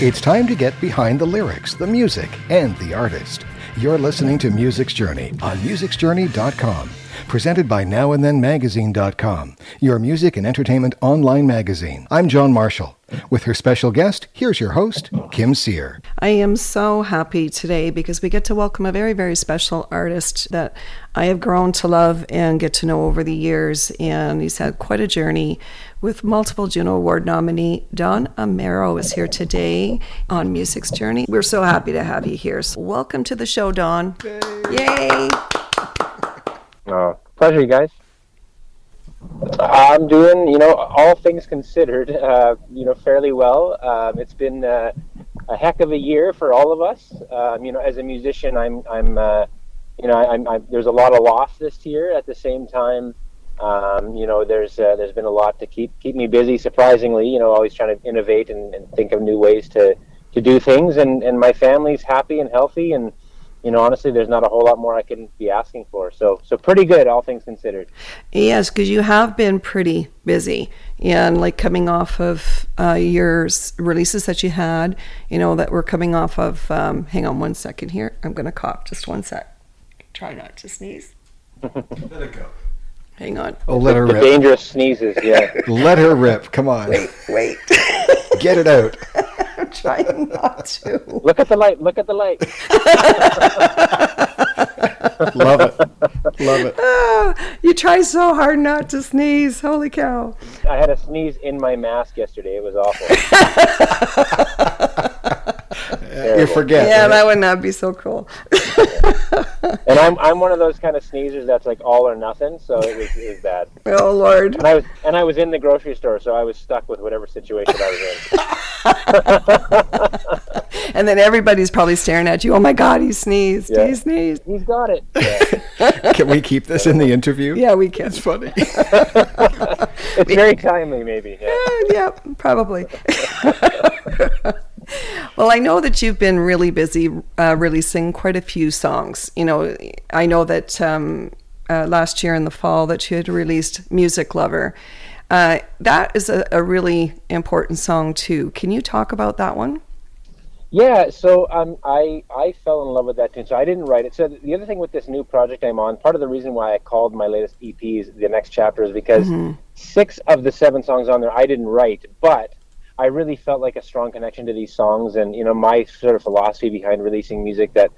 It's time to get behind the lyrics, the music, and the artist. You're listening to Music's Journey on musicsjourney.com. Presented by NowAndThenMagazine.com, your music and entertainment online magazine. I'm John Marshall. With her special guest, here's your host, Kim Cyr. I am so happy today because we get to welcome a very, very special artist that I have grown to love and get to know over the years. And he's had quite a journey with multiple Juno Award nominee. Don Amero is here today on Music's Journey. We're so happy to have you here. So welcome to the show, Don. Yay! Oh, pleasure, you guys. I'm doing, you know, all things considered, uh, you know, fairly well. Um, it's been uh, a heck of a year for all of us. Um, you know, as a musician, I'm, I'm, uh, you know, I'm, I'm, there's a lot of loss this year. At the same time, um, you know, there's uh, there's been a lot to keep keep me busy. Surprisingly, you know, always trying to innovate and, and think of new ways to to do things. And and my family's happy and healthy and you know, honestly, there's not a whole lot more I can be asking for. So, so pretty good, all things considered. Yes, because you have been pretty busy, and like coming off of uh, your releases that you had, you know, that were coming off of. Um, hang on one second here. I'm going to cough. Just one sec. Try not to sneeze. Let it go. Hang on. Oh, let her the rip. dangerous sneezes, yeah. Let her rip. Come on. Wait, wait. Get it out. I'm trying not to. look at the light. Look at the light. Love it. Love it. Ah, you try so hard not to sneeze. Holy cow. I had a sneeze in my mask yesterday. It was awful. You forget. Yeah, right? that would not be so cool. and I'm I'm one of those kind of sneezers that's like all or nothing. So it was it was bad. oh, Lord. And I was and I was in the grocery store, so I was stuck with whatever situation I was in. And then everybody's probably staring at you. Oh, my God, he sneezed. Yeah. He sneezed. He's got it. Yeah. Can we keep this in the interview? Yeah, we can. It's funny. It's very timely, maybe. Yeah. Uh, yeah, probably. Well, I know that you've been really busy uh, releasing quite a few songs. You know, I know that um, uh, last year in the fall that you had released "Music Lover." Uh, that is a, a really important song too. Can you talk about that one? Yeah, so um, I I fell in love with that tune. So I didn't write it. So the other thing with this new project I'm on, part of the reason why I called my latest EPs the next chapter is because six of the seven songs on there I didn't write, but I really felt like a strong connection to these songs, and you know my sort of philosophy behind releasing music that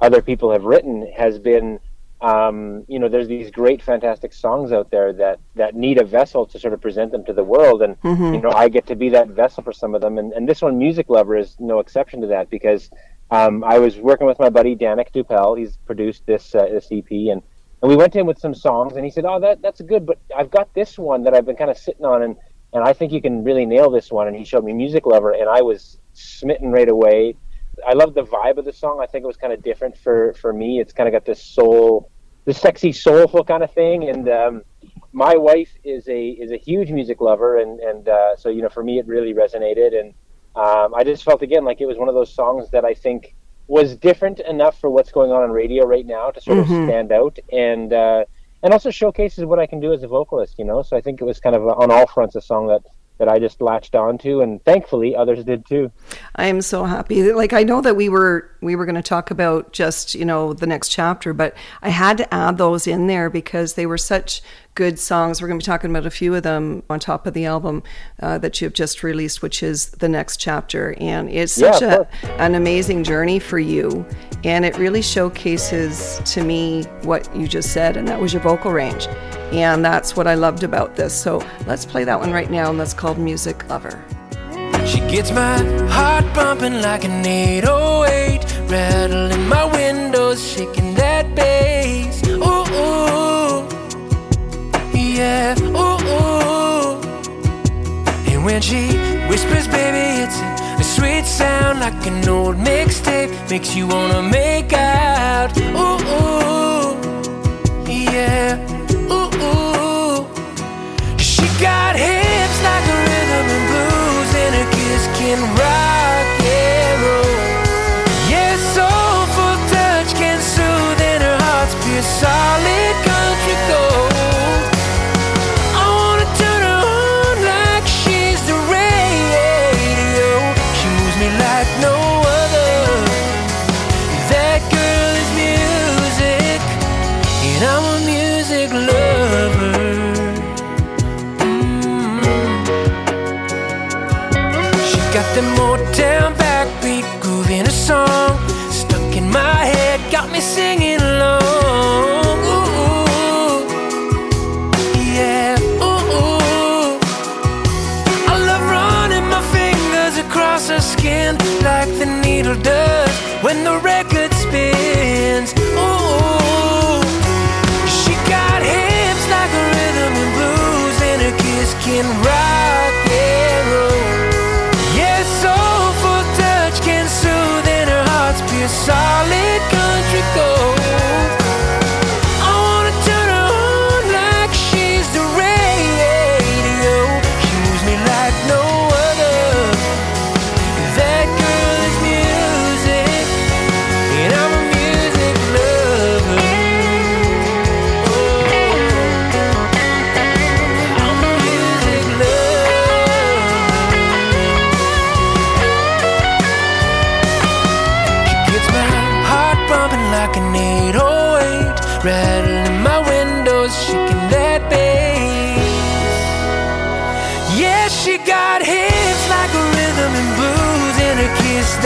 other people have written has been um, you know, there's these great, fantastic songs out there that that need a vessel to sort of present them to the world, and you know, I get to be that vessel for some of them. And, and this one, Music Lover, is no exception to that because um, I was working with my buddy Danick Dupelle. He's produced this uh, this EP, and and we went to him with some songs, and he said, "Oh, that that's good, but I've got this one that I've been kind of sitting on, and and I think you can really nail this one." And he showed me Music Lover, and I was smitten right away. I love the vibe of the song. I think it was kind of different for for me. It's kind of got this soul, this sexy soulful kind of thing. And um, my wife is a is a huge music lover, and and uh, so you know for me it really resonated. And um, I just felt again like it was one of those songs that I think was different enough for what's going on on radio right now to sort of stand out and uh, and also showcases what I can do as a vocalist. You know, so I think it was kind of on all fronts a song that that I just latched onto, and thankfully others did too. I am so happy. Like I know that we were we were going to talk about just you know the next chapter, but I had to add those in there because they were such good songs. We're going to be talking about a few of them on top of the album uh, that you have just released, which is the next chapter, and it's such of a an amazing journey for you, and it really showcases to me what you just said, and that was your vocal range, and that's what I loved about this. So let's play that one right now, and that's called Music Lover. She gets my heart bumping like an 808, rattling my windows, shaking that bass. Ooh, ooh, yeah, ooh, ooh. And when she whispers, baby, it's a, a sweet sound like an old mixtape, makes you wanna make out. Ooh, ooh, yeah, ooh, ooh. She got hips like a rhythm and blues, and her kiss can rock heart's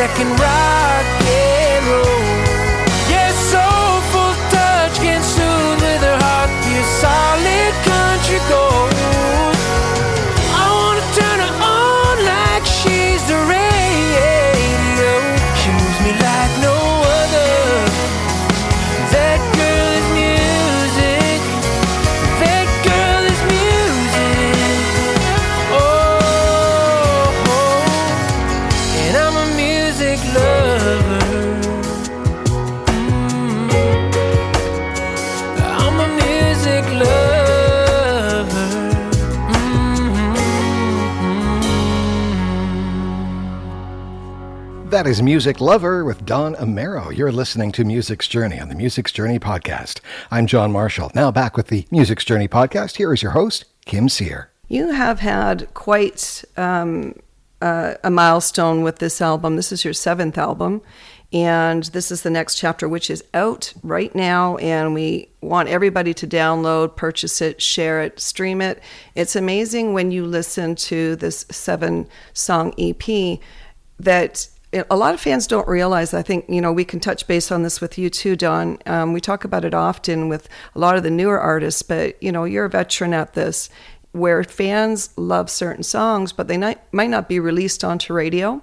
that can rock That is Music Lover with Don Amero. You're listening to Music's Journey on the Music's Journey podcast. I'm John Marshall. Now back with the Music's Journey podcast. Here is your host, Kim Cyr. You have had quite um, uh, a milestone with this album. This is your seventh album, and this is the next chapter, which is out right now. And we want everybody to download, purchase it, share it, stream it. It's amazing when you listen to this seven song EP that a lot of fans don't realize. I think you know we can touch base on this with you too, Don. Um, we talk about it often with a lot of the newer artists, but you know you're a veteran at this, where fans love certain songs, but they not, might not be released onto radio,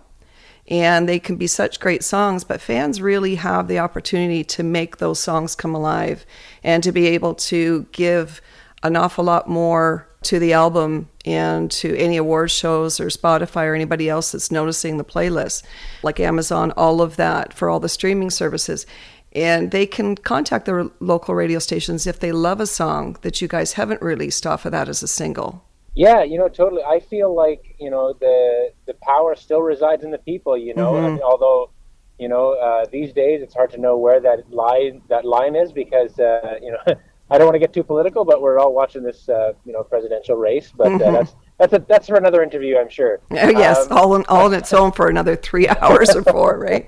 and they can be such great songs. But fans really have the opportunity to make those songs come alive, and to be able to give an awful lot more to the album and to any award shows or Spotify or anybody else that's noticing the playlist, like Amazon, all of that for all the streaming services. And they can contact their local radio stations if they love a song that you guys haven't released off of that as a single. Yeah, you know, totally. I feel like you know the the power still resides in the people. You know, I mean, although you know uh, these days it's hard to know where that line that line is because uh, you know I don't want to get too political, but we're all watching this uh, you know presidential race. But uh, that's that's a, that's for another interview, I'm sure. Oh, yes, Um, all in, all on its own for another three hours or four, right?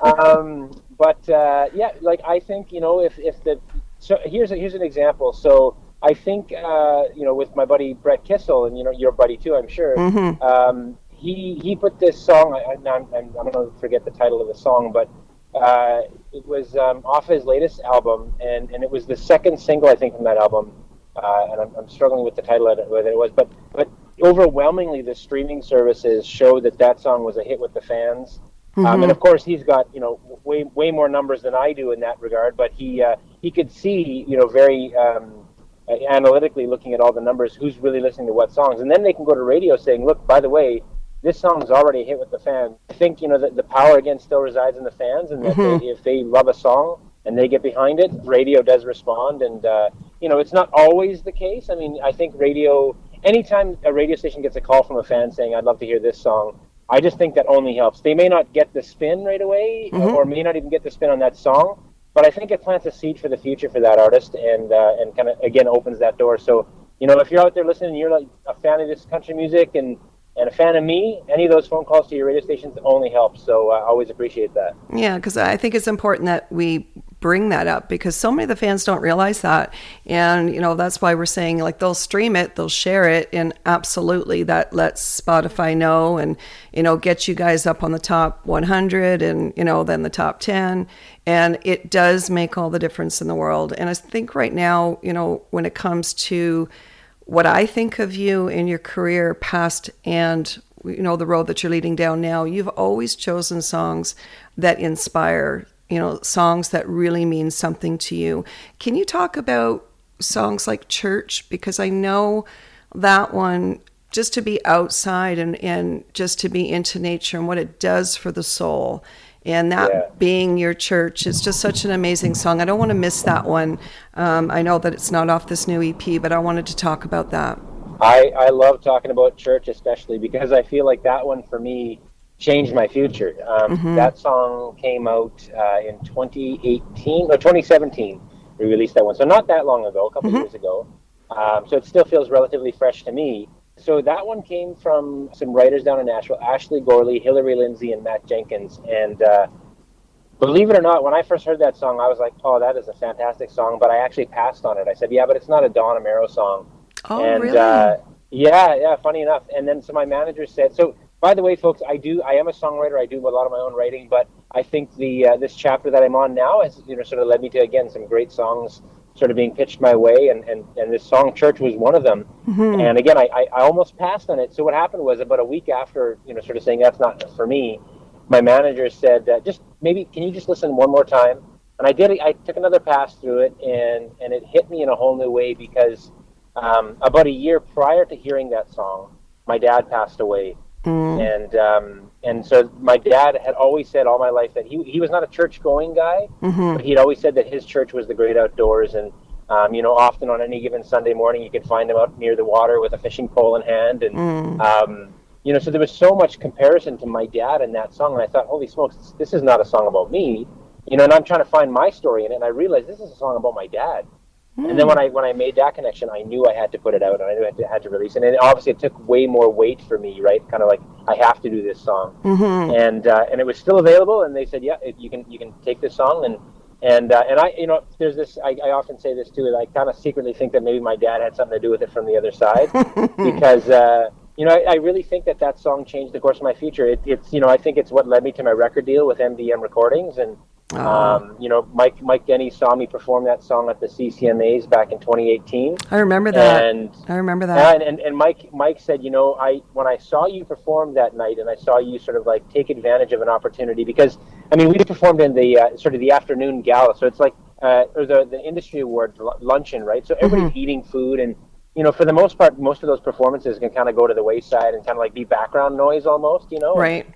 um, but uh, yeah, like I think you know if if the so here's a, here's an example. So I think uh, you know with my buddy Brett Kissel and you know your buddy too, I'm sure. Um, he he put this song. I, I, I'm, I'm, I'm going to forget the title of the song, but uh, it was um, off his latest album, and, and it was the second single I think from that album. Uh, and I'm, I'm struggling with the title of it, whether it was, but but overwhelmingly the streaming services showed that that song was a hit with the fans. Um, and of course, he's got you know way way more numbers than I do in that regard. But he uh, he could see you know very um, analytically looking at all the numbers, who's really listening to what songs, and then they can go to radio saying, look, by the way, this song's already hit with the fans. I think you know that the power again still resides in the fans, and that they, if they love a song and they get behind it, radio does respond. And uh, you know, it's not always the case. I mean, I think radio. Anytime a radio station gets a call from a fan saying, "I'd love to hear this song," I just think that only helps. They may not get the spin right away, or may not even get the spin on that song, but I think it plants a seed for the future for that artist, and uh, and kind of again opens that door. So you know, if you're out there listening, and you're like a fan of this country music and and a fan of me, any of those phone calls to your radio stations only helps. So uh, I always appreciate that. Yeah, because I think it's important that we bring that up because so many of the fans don't realize that. And, you know, that's why we're saying like they'll stream it, they'll share it, and absolutely that lets Spotify know and, you know, get you guys up on the top 100 and, you know, then the top 10. And it does make all the difference in the world. And I think right now, you know, when it comes to what I think of you in your career, past and you know the road that you're leading down now you've always chosen songs that inspire you know songs that really mean something to you. Can you talk about songs like church? Because i know that one just to be outside and, and just to be into nature and what it does for the soul and that yeah. being your church is just such an amazing song i don't want to miss that one um, i know that it's not off this new ep but i wanted to talk about that I, I love talking about church, especially because I feel like that one for me changed my future. Um, mm-hmm. That song came out uh, in 2018 or 2017. We released that one, so not that long ago, a couple mm-hmm. years ago. Um, so it still feels relatively fresh to me. So that one came from some writers down in Nashville: Ashley Gorley, Hillary Lindsey, and Matt Jenkins. And uh, believe it or not, when I first heard that song, I was like, "Oh, that is a fantastic song." But I actually passed on it. I said, "Yeah, but it's not a Don Amero song." Oh, and, really? Uh, yeah, yeah. Funny enough, and then so my manager said, "So, by the way, folks, I do. I am a songwriter. I do a lot of my own writing, but I think the uh, this chapter that I'm on now has you know sort of led me to again some great songs." Sort of being pitched my way and, and, and this song church was one of them mm-hmm. and again I, I, I almost passed on it so what happened was about a week after you know sort of saying that's not for me my manager said uh, just maybe can you just listen one more time and i did i took another pass through it and and it hit me in a whole new way because um, about a year prior to hearing that song, my dad passed away, mm. and um, and so my dad had always said all my life that he he was not a church going guy, mm-hmm. but he'd always said that his church was the great outdoors, and um, you know often on any given Sunday morning you could find him out near the water with a fishing pole in hand, and mm. um, you know so there was so much comparison to my dad in that song, and I thought, holy smokes, this, this is not a song about me, you know, and I'm trying to find my story in it, and I realized this is a song about my dad. And then when I when I made that connection, I knew I had to put it out, and I knew I had to, had to release it. And obviously, it took way more weight for me, right? Kind of like I have to do this song, mm-hmm. and uh, and it was still available. And they said, yeah, you can you can take this song, and and uh, and I you know there's this I, I often say this too. I kind of secretly think that maybe my dad had something to do with it from the other side, because. Uh, you know, I, I, really think that that song changed the course of my future. It, it's, you know, I think it's what led me to my record deal with MDM Recordings, and Oh. Um, you know, Mike Mike Denney saw me perform that song at the CCMAs back in 2018. I remember that. And I remember that. And, and, and Mike Mike said, you know, I when I saw you perform that night, and I saw you sort of like take advantage of an opportunity because I mean, we performed in the uh, sort of the afternoon gala, so it's like uh, or the the industry award luncheon, right? So everybody's mm-hmm. eating food and. You know, for the most part, most of those performances can kind of go to the wayside and kind of like be background noise almost, you know. Right. And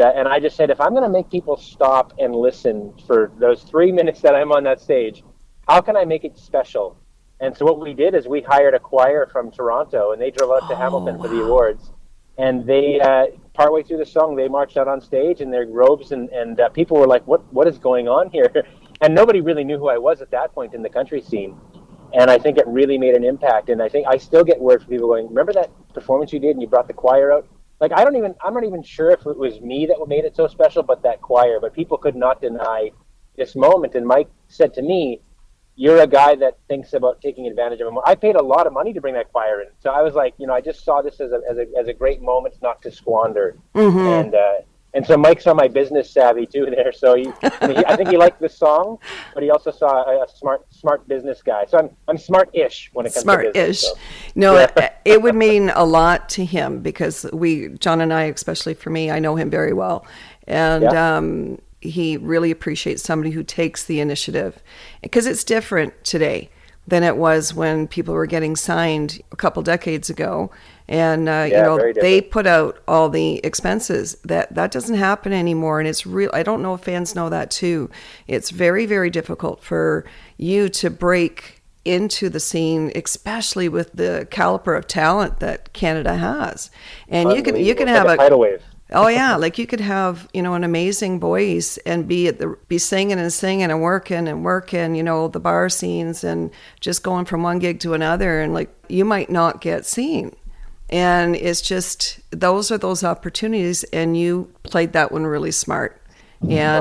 uh, and I just said, if I'm going to make people stop and listen for those three minutes that I'm on that stage, how can I make it special? And so what we did is we hired a choir from Toronto, and they drove out to oh, Hamilton wow. for the awards. And they, uh, partway through the song, they marched out on stage in their robes, and and uh, people were like, "What what is going on here?" And nobody really knew who I was at that point in the country scene. And I think it really made an impact. And I think I still get word from people going, "Remember that performance you did, and you brought the choir out?" Like I don't even I'm not even sure if it was me that made it so special, but that choir. But people could not deny this moment. And Mike said to me, "You're a guy that thinks about taking advantage of him." I paid a lot of money to bring that choir in, so I was like, you know, I just saw this as a as a, as a great moment not to squander. Mm-hmm. And uh, and so Mike's on my business savvy too there. So he, I, he, I think he liked the song, but he also saw a, a, smart, smart business guy. So I'm, I'm smart-ish when it comes smart-ish. to business. So. No, yeah. it would mean a lot to him because we, John and I, especially for me, I know him very well, and yeah. um, he really appreciates somebody who takes the initiative because it's different today than it was when people were getting signed a couple decades ago and uh, yeah, you know they put out all the expenses. That that doesn't happen anymore and it's real i don't know if fans know that too. It's very very difficult for you to break into the scene especially with the caliber of talent that canada has. And you can you can have like a, a tidal wave. Oh yeah like you could have you know an amazing voice and be at the be singing and singing and working and working you know the bar scenes and just going from one gig to another and like you might not get seen and it's just those are those opportunities and you played that one really smart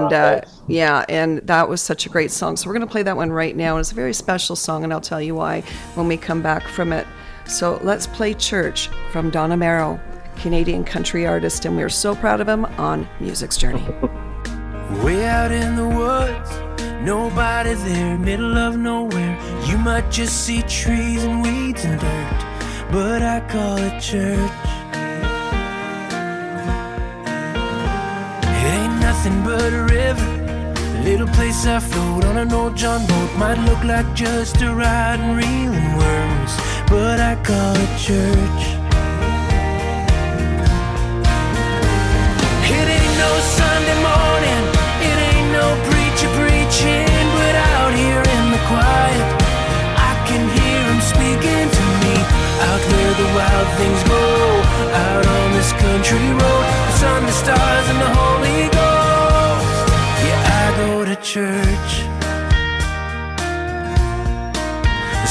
And uh, yeah, and that was such a great song. So we're going to play that one right now. It's a very special song, and I'll tell you why when we come back from it. So let's play Church from Don Amero, Canadian country artist, and we're so proud of him on Music's Journey. Way out in the woods, nobody there, middle of nowhere. You might just see trees and weeds and dirt, but I call it church. It ain't nothing but a river. A little place I float on an old John boat might look like just a ride and reeling worms, but I call it church. It ain't no Sunday morning, wild things go, out on this country road, the sun, the stars, and the Holy Ghost. Yeah, I go to church.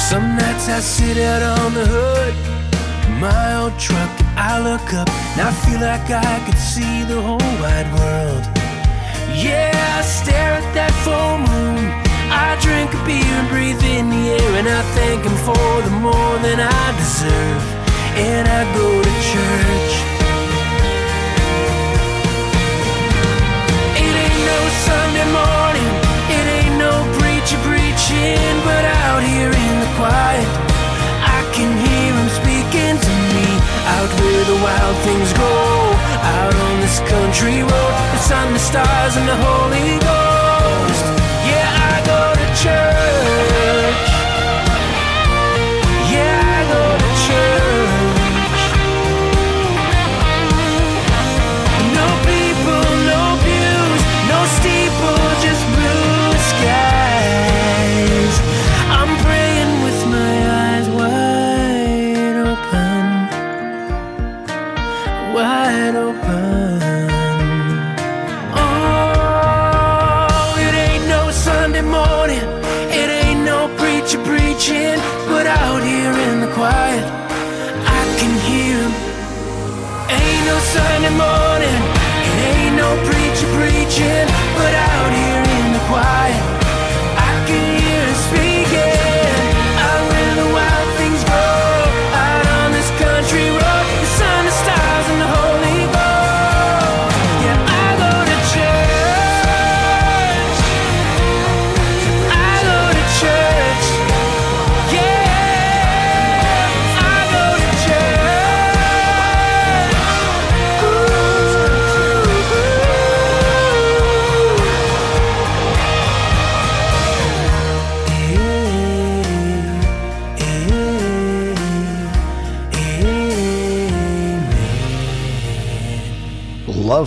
Some nights I sit out on the hood my old truck, I look up and I feel like I could see the whole wide world. Yeah, I stare at that full moon. I drink a beer and breathe in the air, and I thank Him for the more than I deserve. And I go to church. It ain't no Sunday morning, it ain't no preacher preaching, but out here in the quiet, I can hear him speaking to me. Out where the wild things go, out on this country road, the sun, the stars, and the Holy Ghost.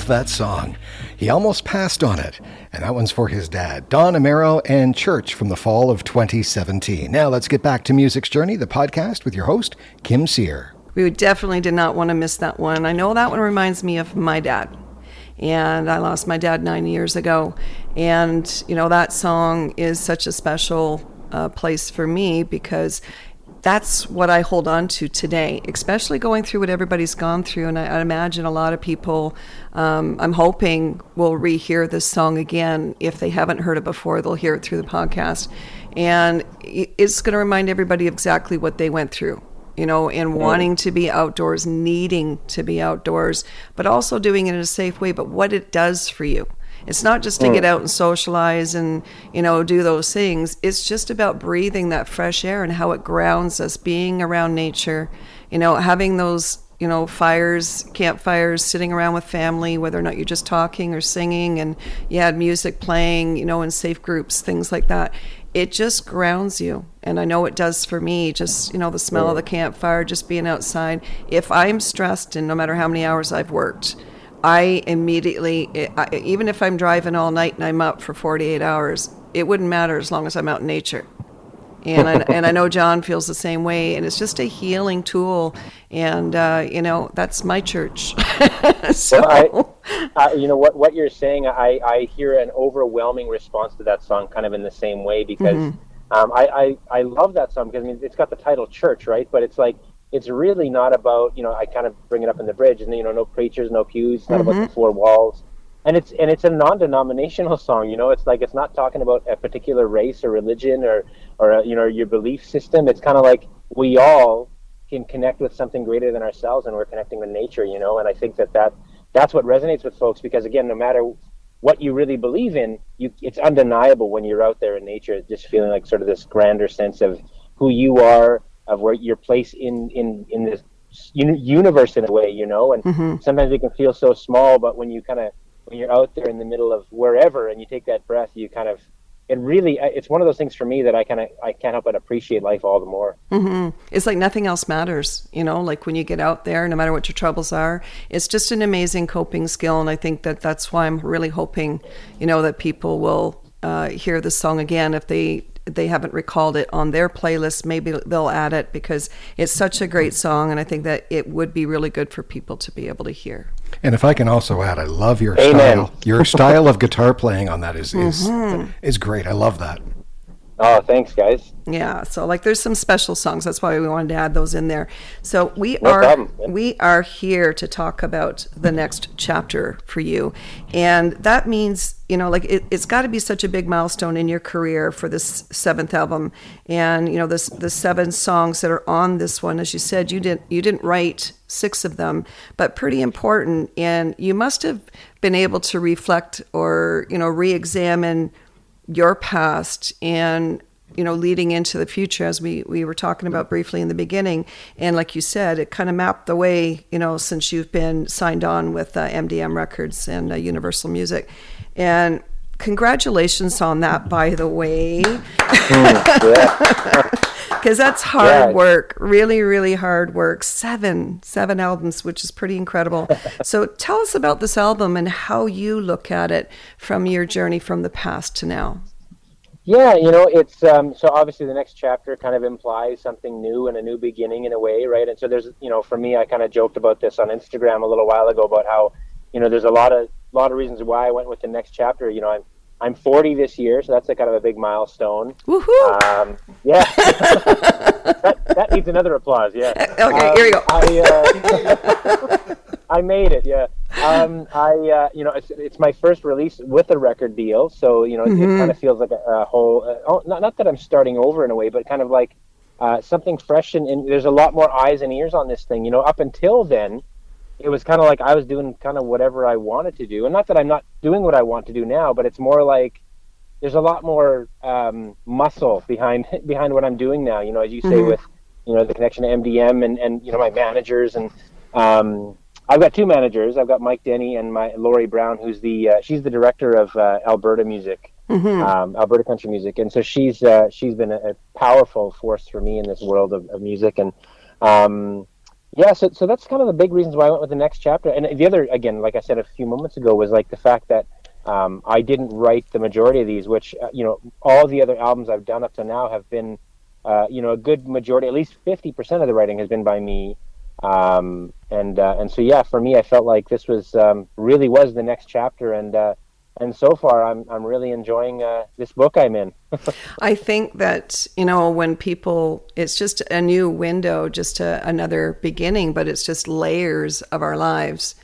That song. He almost passed on it, and that one's for his dad, Don Amero, and Church from the fall of 2017. Now let's get back to Music's Journey, the podcast with your host, Kim Cyr. We definitely did not want to miss that one. I know that one reminds me of my dad. And I lost my dad nine years ago. And, you know, that song is such a special uh, place for me because that's what I hold on to today, especially going through what everybody's gone through. And I, I imagine a lot of people, um, I'm hoping, will rehear this song again. If they haven't heard it before, they'll hear it through the podcast. And it's going to remind everybody exactly what they went through you know, and wanting to be outdoors, needing to be outdoors, but also doing it in a safe way, but what it does for you. It's not just to get mm. out and socialize and, you know, do those things. It's just about breathing that fresh air and how it grounds us, being around nature, you know, having those, you know, fires, campfires, sitting around with family, whether or not you're just talking or singing and you had music playing, you know, in safe groups, things like that. It just grounds you. And i know it does for me just you know the smell of mm. the campfire just being outside. If i'm stressed and no matter how many hours i've worked i immediately I, even if i'm driving all night and i'm up for 48 hours it wouldn't matter as long as i'm out in nature and I, and I know John feels the same way, and it's just a healing tool, and uh, you know that's my church. so Well, I, uh, you know what what you're saying. I I hear an overwhelming response to that song, kind of in the same way because Mm-hmm. um, I, I I love that song because I mean it's got the title church, right? But it's like it's really not about you know I kind of bring it up in the bridge, and you know no preachers, no pews, it's not about Mm-hmm. the four walls. and it's and it's a non-denominational song. You know, it's like it's not talking about a particular race or religion or or uh, you know your belief system. It's kind of like we all can connect with something greater than ourselves, and we're connecting with nature. You know, and I think that that that's what resonates with folks because again, no matter what you really believe in, you it's undeniable when you're out there in nature, just feeling like sort of this grander sense of who you are, of where your place in in in this universe in a way, you know. And mm-hmm. sometimes it can feel so small, but when you kind of when you're out there in the middle of wherever and you take that breath, you kind of it really it's one of those things for me that I kind of I can't help but appreciate life all the more. Mm-hmm. It's like nothing else matters, you know. Like when you get out there, no matter what your troubles are, it's just an amazing coping skill, and I think that that's why I'm really hoping, you know, that people will uh, hear this song again if they they haven't recalled it on their playlist, maybe they'll add it because it's such a great song, and I think that it would be really good for people to be able to hear. And if I can also add, I love your Amen. style. Your style of guitar playing on that is is, mm-hmm. is great. I love that. Oh, thanks, guys. Yeah, so like there's some special songs. That's why we wanted to add those in there. So we no are problem. we are here to talk about the next chapter for you, and that means you know like it, has got to be such a big milestone in your career for this seventh album, and you know this the seven songs that are on this one. As you said, you didn't you didn't write six of them, but pretty important, and you must have been able to reflect or you know re-examine your past and you know leading into the future as we we were talking about briefly in the beginning. And like you said it kind of mapped the way you know since you've been signed on with uh, MDM Records and uh, Universal Music. And congratulations on that by the way because that's hard yeah. work really really hard work. Seven seven albums which is pretty incredible. So tell us about this album and how you look at it from your journey from the past to now. Yeah you know it's um, so obviously the next chapter kind of implies something new and a new beginning in a way right? And so there's you know for me i kind of joked about this on instagram a little while ago about how you know there's a lot of a lot of reasons why i went with the next chapter. You know i'm I'm 40 this year, so that's a kind of a big milestone. Woohoo! Um, yeah, that, that, needs another applause. Yeah. Okay, um, here we go. I, uh, I made it. Yeah. Um, I, uh, you know, it's, it's, my first release with a record deal, so you know, mm-hmm. it, it kind of feels like a, a whole. Uh, oh, not not that I'm starting over in a way, but kind of like uh, something fresh, and, and there's a lot more eyes and ears on this thing. You know, up until then it was kind of like I was doing kind of whatever I wanted to do, and not that I'm not doing what I want to do now, but it's more like there's a lot more um, muscle behind behind what I'm doing now. You know, as you say mm-hmm. with you know the connection to MDM and and you know my managers and um, I've got two managers. I've got Mike Denney and my Lori Brown, who's the uh, she's the director of uh, Alberta music, mm-hmm. um, Alberta country music, and so she's uh, she's been a, a, powerful force for me in this world of, of music and. Um, yeah, so so that's kind of the big reasons why I went with the next chapter. And the other, again, like I said a few moments ago, was like the fact that um, I didn't write the majority of these, which uh, you know, all the other albums I've done up to now have been, uh, you know, a good majority, at least fifty percent of the writing has been by me. Um, and uh, and so yeah, for me, I felt like this was um, really was the next chapter, and uh, and so far I'm I'm really enjoying uh, this book I'm in. I think that you know when people it's just a new window, just a, another beginning, but it's just layers of our lives.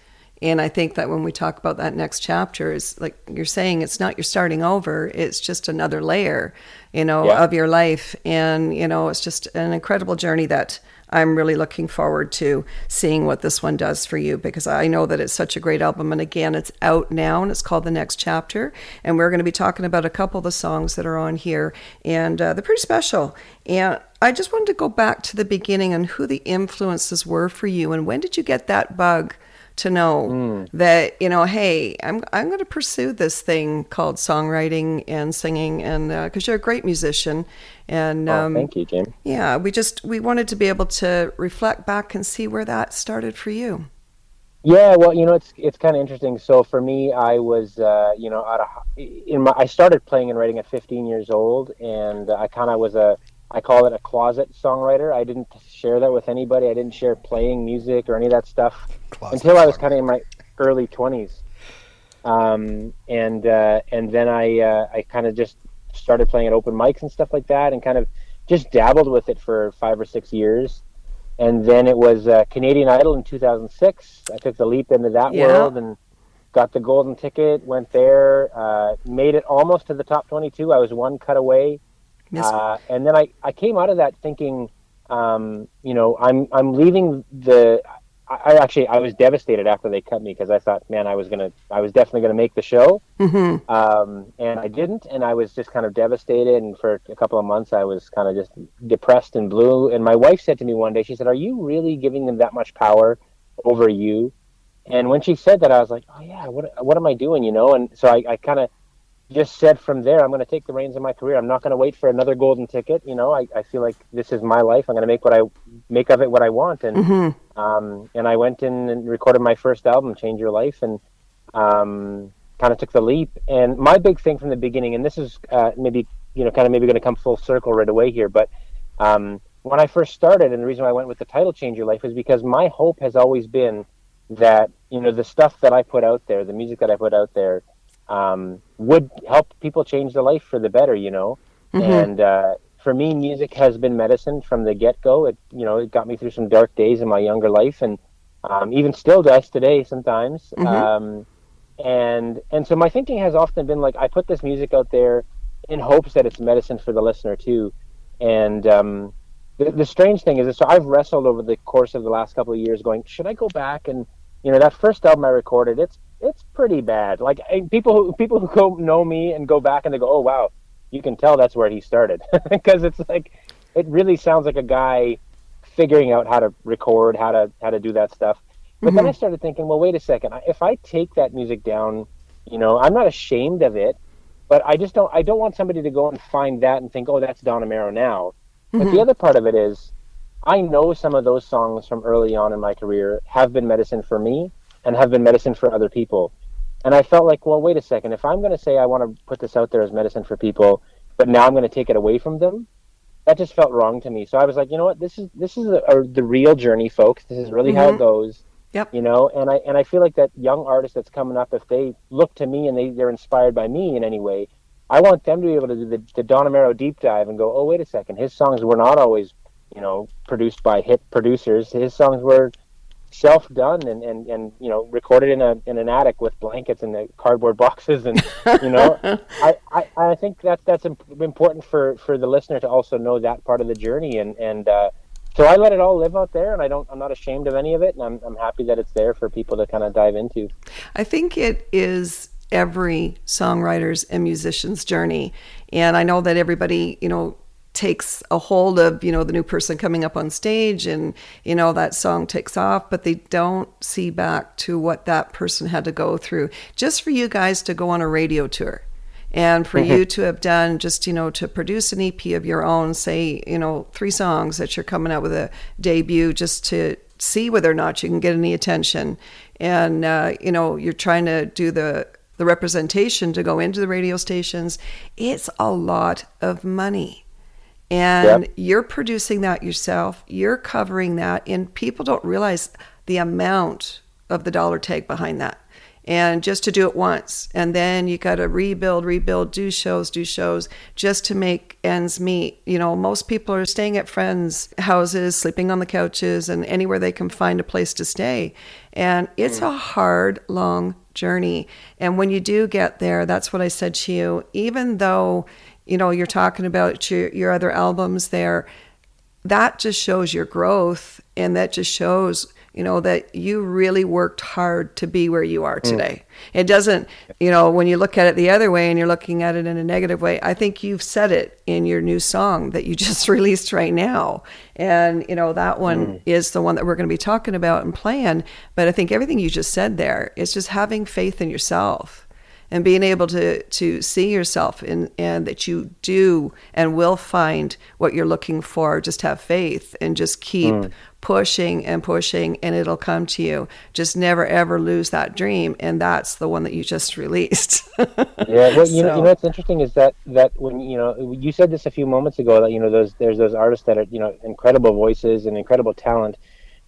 And I think that when we talk about that next chapter, is like you're saying, it's not you're starting over; it's just another layer, you know, yeah. of your life. And you know, it's just an incredible journey that I'm really looking forward to seeing what this one does for you because I know that it's such a great album. And again, it's out now and it's called The Next Chapter. And we're going to be talking about a couple of the songs that are on here, and uh, they're pretty special. And I just wanted to go back to the beginning and who the influences were for you, and when did you get that bug? to know mm. that you know hey i'm i'm going to pursue this thing called songwriting and singing and because uh, you're a great musician and oh, um, thank you Kim yeah we just we wanted to be able to reflect back and see where that started for you yeah well you know it's it's kind of interesting so for me i was uh, you know out of in my i started playing and writing at 15 years old and i kind of was a I call it a closet songwriter. I didn't share that with anybody. I didn't share playing music or any of that stuff closet until I was kind of in my early 20s. Um, and uh, and then I uh, I kind of just started playing at open mics and stuff like that, and kind of just dabbled with it for five or six years. And then it was uh, Canadian Idol in 2006. I took the leap into that yeah. world, and got the golden ticket, went there, uh, made it almost to the top 22. I was one cut away. Uh, and then I, I came out of that thinking, um, you know, I'm I'm leaving the. I, I actually I was devastated after they cut me because I thought, man, I was gonna I was definitely gonna make the show, Mm-hmm. um, and I didn't, and I was just kind of devastated. And for a couple of months, I was kind of just depressed and blue. And my wife said to me one day, she said, "Are you really giving them that much power over you?" And when she said that, I was like, "Oh yeah, what what am I doing?" You know. And so I, I kind of just said from there, I'm going to take the reins of my career. I'm not going to wait for another golden ticket. You know, I, I feel like this is my life. I'm going to make what I make of it what I want. And Mm-hmm. um, and I went in and recorded my first album, Change Your Life, and um, kind of took the leap. And my big thing from the beginning, and this is uh, maybe you know kind of maybe going to come full circle right away here, but um, when I first started, and the reason why I went with the title Change Your Life is because my hope has always been that you know the stuff that I put out there, the music that I put out there, um, would help people change their life for the better. You know, and uh, for me, music has been medicine from the get go. It you know it got me through some dark days in my younger life, and um, even still does today sometimes. Um, and and so my thinking has often been like I put this music out there in hopes that it's medicine for the listener too. And um, the, the strange thing is, so I've wrestled over the course of the last couple of years, going, should I go back and you know that first album I recorded, it's it's pretty bad. Like eh, people who people who go know me and go back and they go, oh wow, you can tell that's where he started because it's like it really sounds like a guy figuring out how to record, how to how to do that stuff. But then mm-hmm. I started thinking, well, wait a second. If I take that music down, you know, I'm not ashamed of it, but I just don't. I don't want somebody to go and find that and think, oh, that's Don Amero now. But the mm-hmm. other part of it is, I know some of those songs from early on in my career have been medicine for me and have been medicine for other people. And I felt like, well, wait a second. If I'm going to say I want to put this out there as medicine for people, but now I'm going to take it away from them, that just felt wrong to me. So I was like, you know what? This is this is a, a, the real journey, folks. This is really how it mm-hmm. goes. Yep. You know, and I and I feel like that young artist that's coming up, if they look to me and they they're inspired by me in any way, I want them to be able to do the, the Don Amero deep dive and go, oh wait a second, his songs were not always, you know, produced by hit producers. His songs were self done and, and, and you know recorded in a in an attic with blankets and the cardboard boxes and you know I, I, I think that that's important for for the listener to also know that part of the journey and and uh, so I let it all live out there and I don't I'm not ashamed of any of it and I'm I'm happy that it's there for people to kind of dive into. I think it is every songwriter's and musician's journey. And I know that everybody, you know, takes a hold of, you know, the new person coming up on stage and, you know, that song takes off, but they don't see back to what that person had to go through. Just for you guys to go on a radio tour and for you to have done just you know to produce an ep of your own say you know three songs that you're coming out with a debut just to see whether or not you can get any attention. And uh, you know you're trying to do the the representation to go into the radio stations. It's a lot of money and Yep. you're producing that yourself. You're covering that. And people don't realize the amount of the dollar tag behind that. And just to do it once. And then you got to rebuild rebuild do shows do shows just to make ends meet. You know most people are staying at friends houses sleeping on the couches and anywhere they can find a place to stay. And it's hmm. a hard long journey. And when you do get there that's what i said to you even though you know you're talking about your, your other albums there that just shows your growth and that just shows you know that you really worked hard to be where you are mm. today. It doesn't you know when you look at it the other way and you're looking at it in a negative way i think you've said it in your new song that you just released right now. And you know that one mm. is the one that we're going to be talking about and playing. But i think everything you just said there is just having faith in yourself and being able to to see yourself in and that you do and will find what you're looking for. Just have faith and just keep mm. pushing and pushing and it'll come to you. Just never ever lose that dream and that's the one that you just released. Yeah, well, you know, you know what's interesting is that that when you know you said this a few moments ago that you know those there's those artists that are you know incredible voices and incredible talent,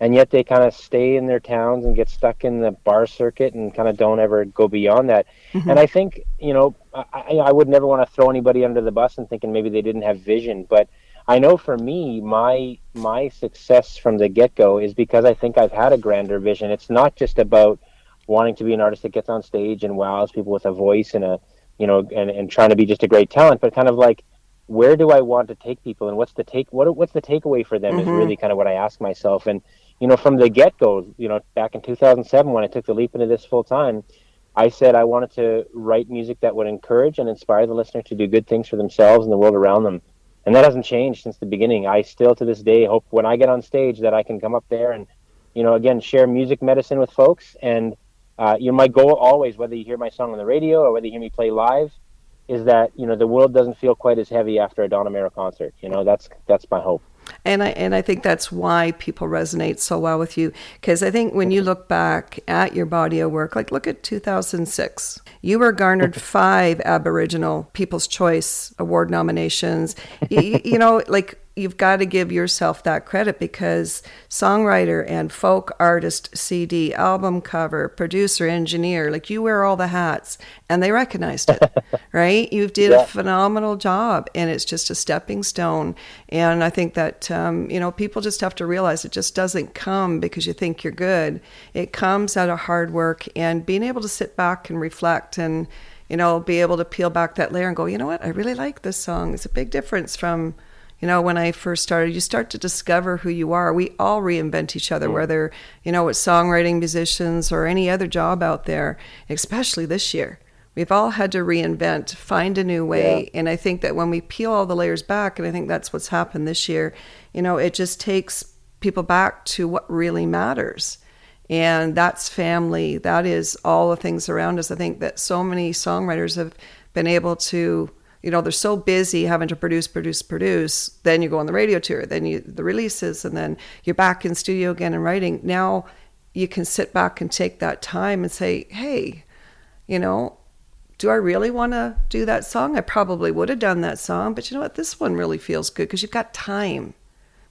and yet they kind of stay in their towns and get stuck in the bar circuit and kind of don't ever go beyond that. And I think you know I, I I would never want to throw anybody under the bus and thinking maybe they didn't have vision, but I know for me my my success from the get go is because I think I've had a grander vision. It's not just about wanting to be an artist that gets on stage and wows people with a voice and a you know and, and trying to be just a great talent but kind of like where do i want to take people and what's the take what what's the takeaway for them mm-hmm. is really kind of what i ask myself and you know from the get-go you know back in 2007 when i took the leap into this full time i said i wanted to write music that would encourage and inspire the listener to do good things for themselves and the world around them and that hasn't changed since the beginning i still to this day hope when i get on stage that i can come up there and you know again share music medicine with folks and uh, you know, my goal always, whether you hear my song on the radio or whether you hear me play live, is that you know the world doesn't feel quite as heavy after a Don Amero concert. You know, that's that's my hope. And I and I think that's why people resonate so well with you because I think when you look back at your body of work, like look at 2006, you were garnered five Aboriginal People's Choice Award nominations. you, you know, like you've got to give yourself that credit because songwriter and folk artist, CD, album cover, producer, engineer, like you wear all the hats and they recognized it, right? You did yeah. a phenomenal job and it's just a stepping stone. And I think that, um, you know, people just have to realize it just doesn't come because you think you're good. It comes out of hard work and being able to sit back and reflect and, you know, be able to peel back that layer and go, you know what, I really like this song. It's a big difference from you know, when I first started, you start to discover who you are. We all reinvent each other, whether, you know, it's songwriting, musicians, or any other job out there, especially this year. We've all had to reinvent, find a new way. Yeah. And I think that when we peel all the layers back, and I think that's what's happened this year, you know, it just takes people back to what really matters. And that's family. That is all the things around us. I think that so many songwriters have been able to you know they're so busy having to produce produce produce then you go on the radio tour then you the releases and then you're back in studio again and writing now you can sit back and take that time and say hey you know do I really want to do that song? I probably would have done that song, but you know what? This one really feels good because you've got time,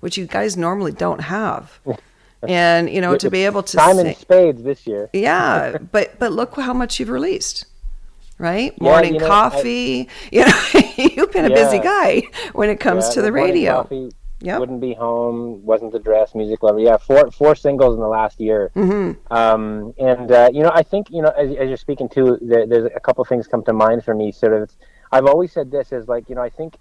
which you guys normally don't have. And you know, to be able to time in spades this year. yeah, but but look how much you've released right? Yeah, Morning you know, coffee. I, you know, you've been a yeah. busy guy when it comes yeah, to the radio. Yeah, wouldn't be home. Wasn't the dress music lover. Yeah, four four singles in the last year. Mm-hmm. Um, and uh, you know, I think you know, as, as you're speaking to, there, there's a couple things come to mind for me. Sort of, I've always said this is like you know, I think.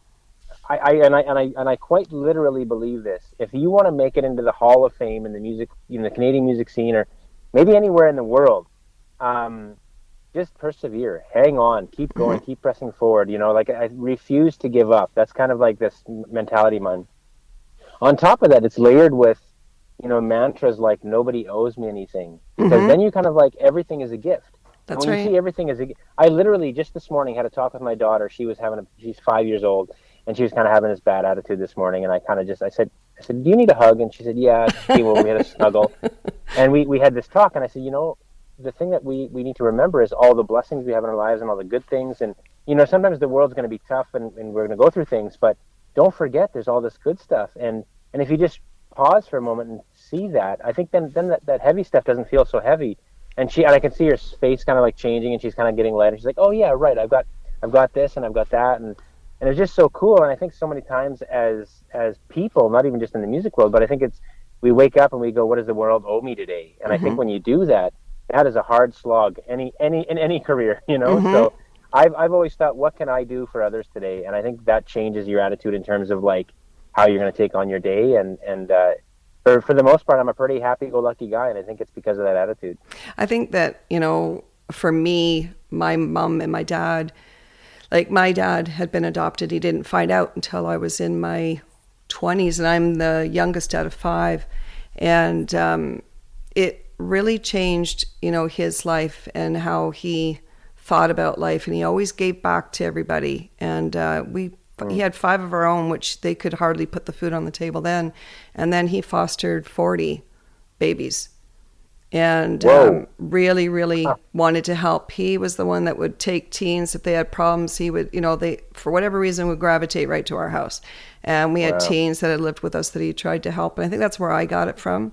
I, I, and I and I and I quite literally believe this. If you want to make it into the Hall of Fame in the music, in the Canadian music scene, or maybe anywhere in the world, um, just persevere, hang on, keep mm-hmm. going, keep pressing forward. You know, like I refuse to give up. That's kind of like this mentality, man. On top of that, it's layered with, you know, mantras like "nobody owes me anything," because mm-hmm. then you kind of like everything is a gift. That's when right. you see everything as a, I literally just this morning had a talk with my daughter. She was having a, she's five years old, and she was kind of having this bad attitude this morning. And I kind of just, I said, I said, do you need a hug? And she said, yeah. She, well, we had a snuggle, and we we had this talk. And I said, you know, the thing that we, we need to remember is all the blessings we have in our lives and all the good things. And, you know, sometimes the world's going to be tough and, and we're going to go through things, but don't forget there's all this good stuff. And, and if you just pause for a moment and see that, I think then, then that, that heavy stuff doesn't feel so heavy. And she, and I can see her face kind of like changing and she's kind of getting lighter. She's like, oh yeah, right. I've got, I've got this and I've got that. And, and it's just so cool. And I think so many times as, as people, not even just in the music world, but I think it's, we wake up and we go, what does the world owe me today? And mm-hmm. I think mm-hmm. when you do that, that is a hard slog any any in any career you know? Mm-hmm. so I've, I've always thought what can i do for others today? And i think that changes your attitude in terms of like how you're going to take on your day. And and uh, for, for the most part i'm a pretty happy-go-lucky guy and i think it's because of that attitude. I think that you know for me my mom and my dad like my dad had been adopted. He didn't find out until i was in my 20s and i'm the youngest out of five. And um, it really changed, you know, his life and how he thought about life. And he always gave back to everybody. And uh, we mm. he had five of our own, which they could hardly put the food on the table then. And then he fostered 40 babies and um, really, really huh. wanted to help. He was the one that would take teens if they had problems. He would, you know, they for whatever reason would gravitate right to our house, and we had teens that had lived with us that he tried to help. And I think that's where I got it from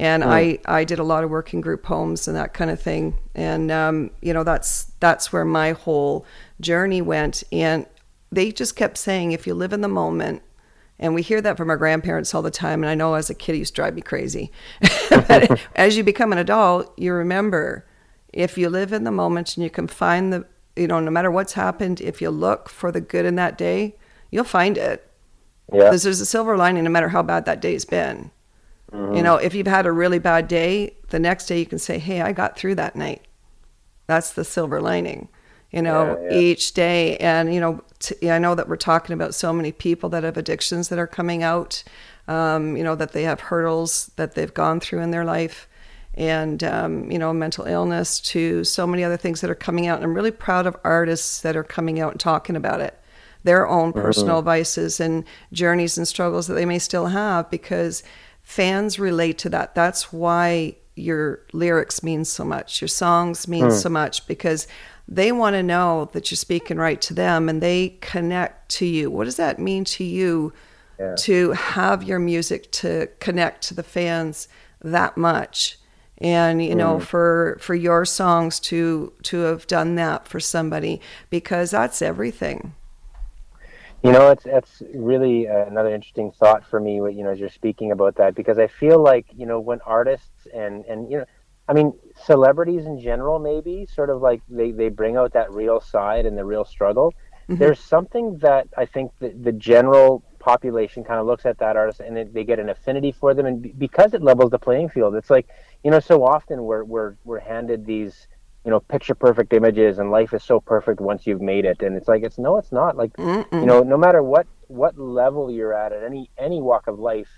and I I did a lot of work in group homes and that kind of thing, and um, you know that's that's where my whole journey went, and they just kept saying if you live in the moment. And we hear that from our grandparents all the time. And I know as a kid, it used to drive me crazy. but as you become an adult, you remember if you live in the moment and you can find the, you know, no matter what's happened, if you look for the good in that day, you'll find it. Yeah. Because there's a silver lining no matter how bad that day's been. Mm-hmm. You know, if you've had a really bad day, the next day you can say, hey, I got through that night. That's the silver lining, you know, Yeah, yeah. each day. And, you know, t- I know that we're talking about so many people that have addictions that are coming out, um, you know, that they have hurdles that they've gone through in their life and, um, you know, mental illness to so many other things that are coming out. And I'm really proud of artists that are coming out and talking about it their own personal vices and journeys and struggles that they may still have because fans relate to that. That's why your lyrics mean so much, your songs mean hmm. so much because they want to know that you're speaking right to them and they connect to you. What does that mean to you Yeah. to have your music to connect to the fans that much? and you know hmm. for for your songs to to have done that for somebody because that's everything You know, it's that's really uh, another interesting thought for me. You know, as you're speaking about that, because I feel like you know when artists and and you know, I mean, celebrities in general, maybe sort of like they they bring out that real side and the real struggle. There's something that I think the, the general population kind of looks at that artist and it, they get an affinity for them, and be- because it levels the playing field, it's like you know, so often we're we're we're handed these you know picture perfect images and life is so perfect once you've made it. And it's like it's no it's not. Like you know no matter what what level you're at at any any walk of life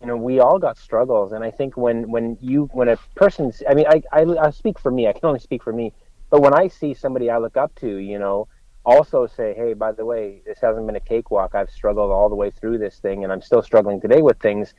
you know we all got struggles. And i think when when you when a person's i mean i i, I speak for me. I can only speak for me. But when i see somebody i look up to you know also say hey by the way this hasn't been a cakewalk. I've struggled all the way through this thing and i'm still struggling today with things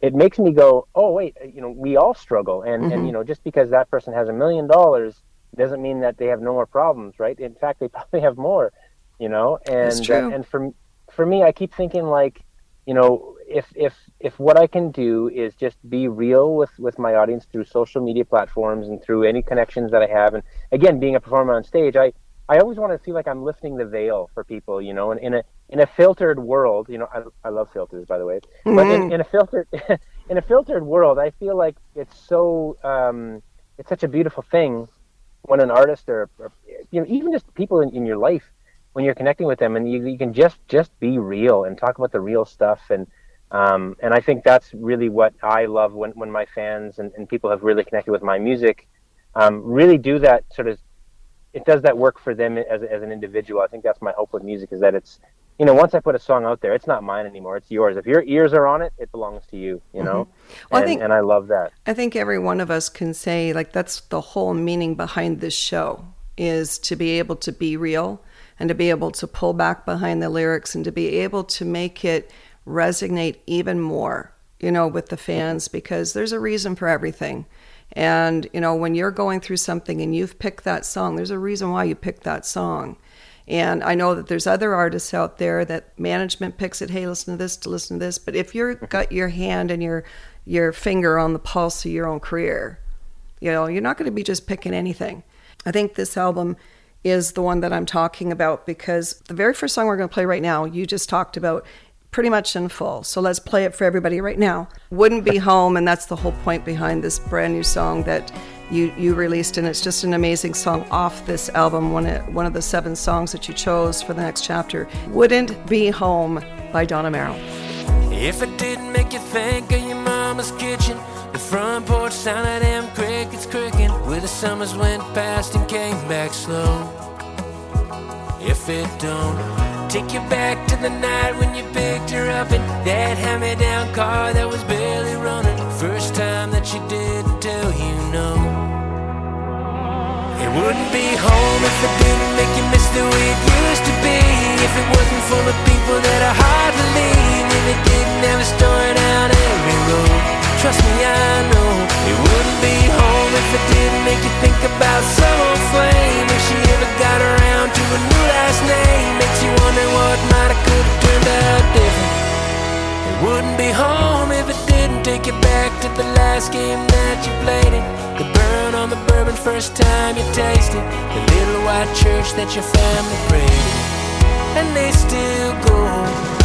it makes me go oh wait you know we all struggle. And and mm-hmm. you know just because that person has a million dollars doesn't mean that they have no more problems right? In fact they probably have more you know? And true. and for for me i keep thinking like you know if if if what i can do is just be real with with my audience through social media platforms and through any connections that i have and again being a performer on stage i i always want to feel like i'm lifting the veil for people you know? And in a in a filtered world you know i, I love filters by the way but in, in a filtered in a filtered world i feel like it's so um it's such a beautiful thing when an artist or, or you know even just people in, in your life when you're connecting with them and you, you can just just be real and talk about the real stuff. And um, and I think that's really what I love when, when my fans and, and people have really connected with my music um, really do that sort of it does that work for them as, as an individual. I think that's my hope with music is that it's you know once I put a song out there it's not mine anymore it's yours if your ears are on it it belongs to you you know mm-hmm. Well, I think- and I love that I think every one of us can say, like, that's the whole meaning behind this show is to be able to be real and to be able to pull back behind the lyrics and to be able to make it resonate even more, you know, with the fans because there's a reason for everything. And, you know, when you're going through something and you've picked that song, there's a reason why you picked that song. And I know that there's other artists out there that management picks it, hey, listen to this, to listen to this. But if you've mm-hmm. got your hand and your your finger on the pulse of your own career, you know, you're not going to be just picking anything. I think this album is the one that I'm talking about because the very first song we're going to play right now, you just talked about pretty much in full. So let's play it for everybody right now. Wouldn't Be Home, and that's the whole point behind this brand new song that you, you released, and it's just an amazing song off this album, one of, one of the seven songs that you chose for the next chapter. Wouldn't Be Home by Don Amero. If it didn't make you think of your mama's kitchen, the front porch sound of them crickets cricking, where the summers went past and came back slow. If it don't take you back to the night when you picked her up in that hand-me-down car that was barely running, first time that she didn't tell you no. It wouldn't be home if it didn't make you miss the way it used to be. If it wasn't full of people that are hard to leave, and it didn't have a story down every road. Trust me, I know it wouldn't be home if it didn't make you think about some old flame. If she ever got around to a new last name, makes you wonder what might have could have turned out different. It wouldn't be home if it didn't take you back to the last game that you played it. The burn on the bourbon first time you tasted. The little white church that your family prayed in. And they still go.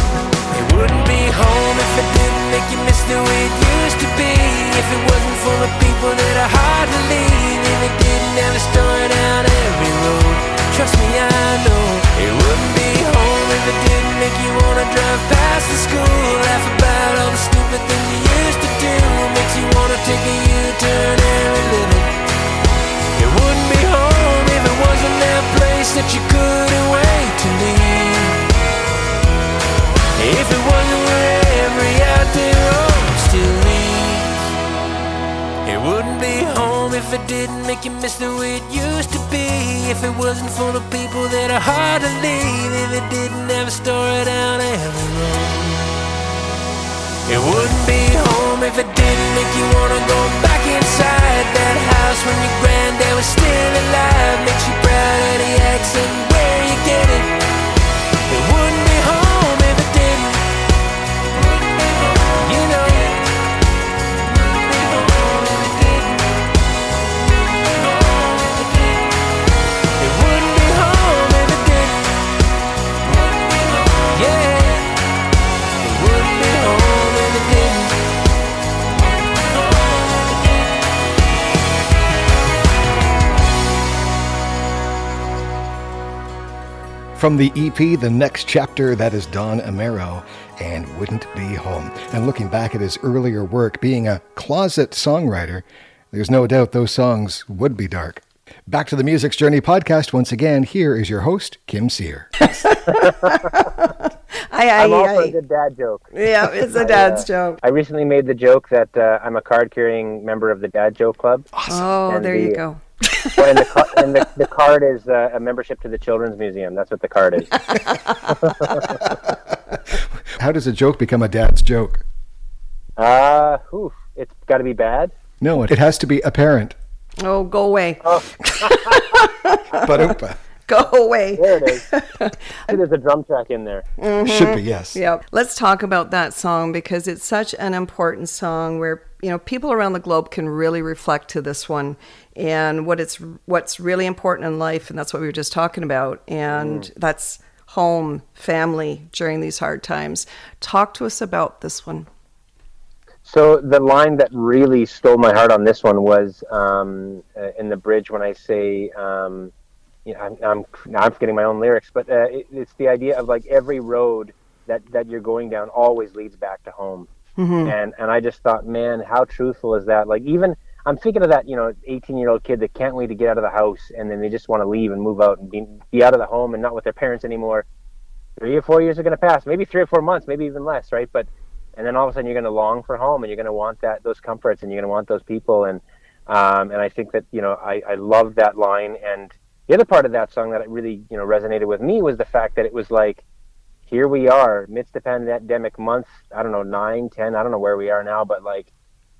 It wouldn't be home if it didn't make you miss the way it used to be. If it wasn't full of people that are hard to leave, and it didn't have a story down every road. Trust me, I know it wouldn't be home if it didn't make you wanna drive past the school, laugh about all the stupid things you used to do, makes you wanna take a U-turn every little. It wouldn't be home if it wasn't that place that you couldn't wait to leave. If it wasn't where every out there road still leads, it wouldn't be home if it didn't make you miss the way it used to be. If it wasn't full of people that are hard to leave, if it didn't have a story down every road. It wouldn't be home if it didn't make you wanna go back inside that house when your granddad was still alive. Makes you proud of the accent where you get it. It wouldn't be home. From the EP, the next chapter, that is Don Amero and Wouldn't Be Home. And looking back at his earlier work, being a closet songwriter, there's no doubt those songs would be dark. Back to the Music's Journey podcast once again. Here is your host, Kim Cyr. I, I, I'm all for a I, good dad joke. yeah, it's a I, dad's uh, joke. I recently made the joke that uh, I'm a card carrying member of the Dad Joke Club. Oh, and there you go. Well, and the, ca- and the, the card is uh, a membership to the Children's Museum. That's what the card is. How does a joke become a dad's joke? Uh, oof, it's got to be bad. No, it has to be apparent. Oh, go away. Oh. But oopa. Go away. There it is. There's a drum track in there. Should be, yes. Yep. Let's talk about that song because it's such an important song where you know people around the globe can really reflect to this one and what it's what's really important in life and that's what we were just talking about and that's home, family during these hard times. Talk to us about this one. So the line that really stole my heart on this one was um, uh, in the bridge when I say, um, you know, I'm, I'm I'm forgetting my own lyrics, but uh, it, it's the idea of like every road that that you're going down always leads back to home. And and I just thought, man, how truthful is that? Like even I'm thinking of that, you know, 18 year old kid that can't wait to get out of the house, and then they just want to leave and move out and be, be out of the home and not with their parents anymore. Three or four years are going to pass, maybe three or four months, maybe even less, right? But and then all of a sudden you're going to long for home and you're going to want that those comforts and you're going to want those people and um, and I think that you know I I love that line and the other part of that song that really you know resonated with me was the fact that it was like here we are midst the pandemic month I don't know nine ten I don't know where we are now but like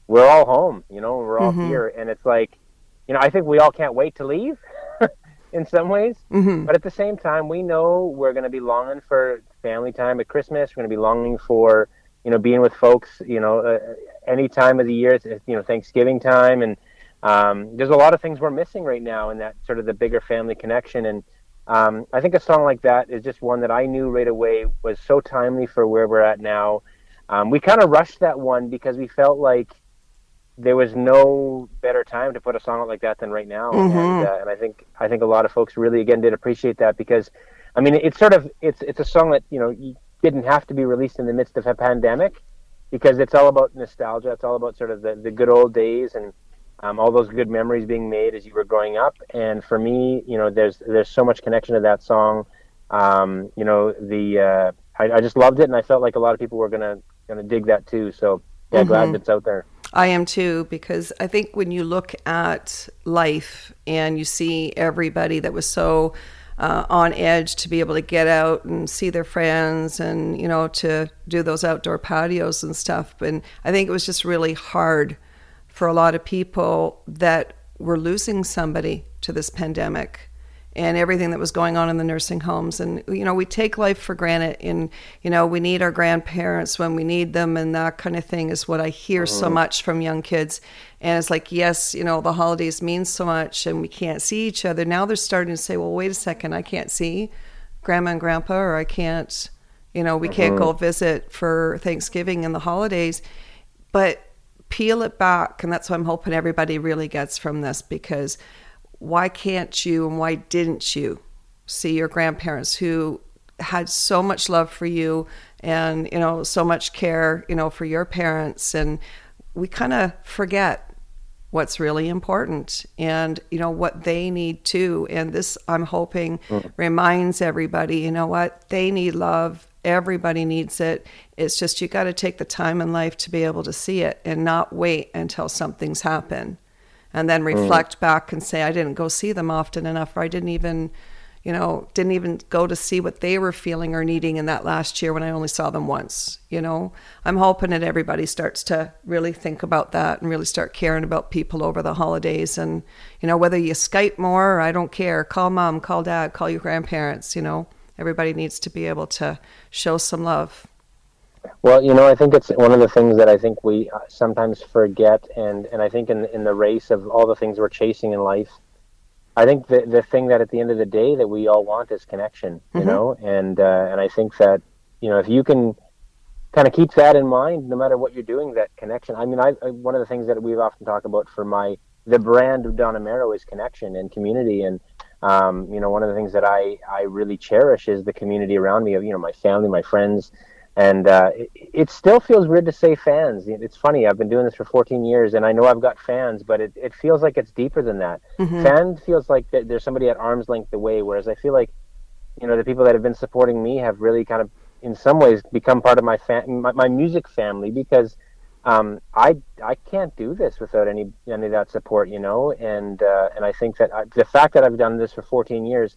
we're all home you know we're all here. And it's like you know I think we all can't wait to leave in some ways. Mm-hmm. but at the same time we know we're going to be longing for family time at Christmas. We're going to be longing for you know being with folks you know uh, any time of the year you know Thanksgiving time. And um, there's a lot of things we're missing right now in that sort of the bigger family connection. And um, I think a song like that is just one that I knew right away was so timely for where we're at now. Um, we kind of rushed that one because we felt like there was no better time to put a song out like that than right now, and, uh, and I think I think a lot of folks really again did appreciate that because, I mean, it's sort of it's it's a song that you know you didn't have to be released in the midst of a pandemic because it's all about nostalgia. It's all about sort of the, the good old days and um, all those good memories being made as you were growing up. And for me, you know, there's there's so much connection to that song. Um, you know, the uh, I, I just loved it, and I felt like a lot of people were gonna gonna dig that too. So yeah, glad it's out there. I am too, because I think when you look at life and you see everybody that was so uh, on edge to be able to get out and see their friends and, you know, to do those outdoor patios and stuff. And I think it was just really hard for a lot of people that were losing somebody to this pandemic and everything that was going on in the nursing homes. And you know we take life for granted and you know we need our grandparents when we need them and that kind of thing is what i hear so oh. much from young kids. And it's like yes you know the holidays mean so much and we can't see each other. Now they're starting to say well wait a second i can't see grandma and grandpa or i can't you know we can't go uh-huh. visit for thanksgiving and the holidays. But peel it back and that's what i'm hoping everybody really gets from this because why can't you and why didn't you see your grandparents who had so much love for you and you know so much care you know for your parents? And we kind of forget what's really important and you know what they need too. And this i'm hoping mm. reminds everybody you know what? They need love everybody needs it it's just you got to take the time in life to be able to see it and not wait until something's happened and then reflect mm. back and say, I didn't go see them often enough, or I didn't even you know, didn't even go to see what they were feeling or needing in that last year when I only saw them once. You know, I'm hoping that everybody starts to really think about that and really start caring about people over the holidays. And, you know, whether you Skype more, I don't care. Call mom, call dad, call your grandparents, you know, everybody needs to be able to show some love. Well, you know, I think it's one of the things that I think we uh, sometimes forget, and, and I think in in the race of all the things we're chasing in life, I think the the thing that at the end of the day that we all want is connection, you mm-hmm. know, and uh, and I think that you know if you can kind of keep that in mind, no matter what you're doing, that connection. I mean, I, I one of the things that we've often talked about for my the brand of Don Amero is connection and community, and um, you know, one of the things that I I really cherish is the community around me of you know my family, my friends, and uh, it, it, still feels weird to say fans. It's funny. I've been doing this for 14 years, and I know I've got fans, but it, it feels like it's deeper than that. Mm-hmm. Fan feels like there's somebody at arm's length away, whereas I feel like, you know, the people that have been supporting me have really kind of, in some ways, become part of my fam- my, my music family because um, I I can't do this without any any of that support, you know. And uh, and I think that I, the fact that I've done this for 14 years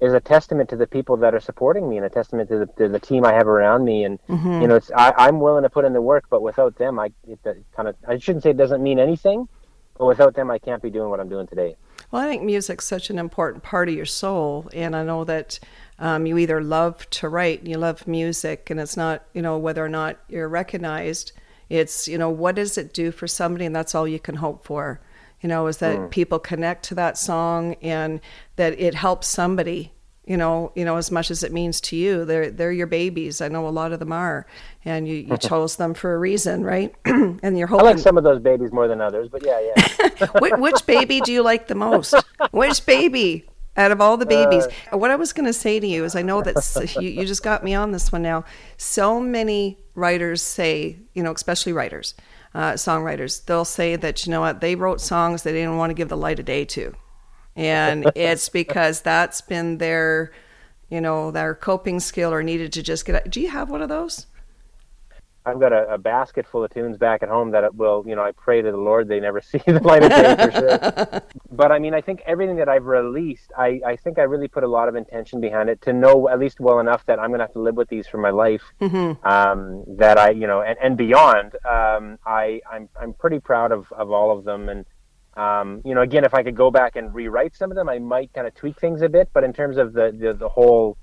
is a testament to the people that are supporting me and a testament to the, to the team I have around me. And mm-hmm. you know, it's I, am willing to put in the work, but without them, I it, it kind of I shouldn't say it doesn't mean anything, but without them, I can't be doing what I'm doing today. Well, I think music's such an important part of your soul, and I know that um, you either love to write and you love music, and it's not you know whether or not you're recognized. It's you know what does it do for somebody, and that's all you can hope for you know, is that mm. people connect to that song and that it helps somebody you know, you know, as much as it means to you, they're they're your babies. I know a lot of them are, and you, you chose them for a reason, right? and you're hoping. I like some of those babies more than others, but yeah, yeah. which, which, baby do you like the most? Which baby out of all the babies? Uh, what I was going to say to you is, I know that you, you just got me on this one now. So many writers say, you know, especially writers, uh, songwriters, they'll say that you know what they wrote songs they didn't want to give the light of day to, and it's because that's been their, you know, their coping skill or needed to just get. out. Do you have one of those? I've got a, a, basket full of tunes back at home that will, you know, I pray to the Lord they never see the light of day for sure. but I mean, I think everything that I've released, I, I think I really put a lot of intention behind it to know at least well enough that I'm going to have to live with these for my life. Mm-hmm. Um, that I, you know, and, and beyond. Um, I, I'm, I'm pretty proud of, of all of them. And, um, you know, again, if I could go back and rewrite some of them, I might kind of tweak things a bit. But in terms of the, the, the whole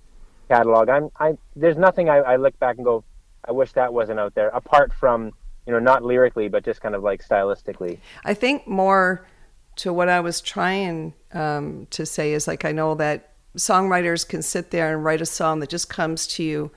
catalog, I'm, I, there's nothing I, I look back and go, I wish that wasn't out there. Apart from you know not lyrically, but just kind of like stylistically. I think more to what I was trying um, to say is like I know that songwriters can sit there and write a song that just comes to you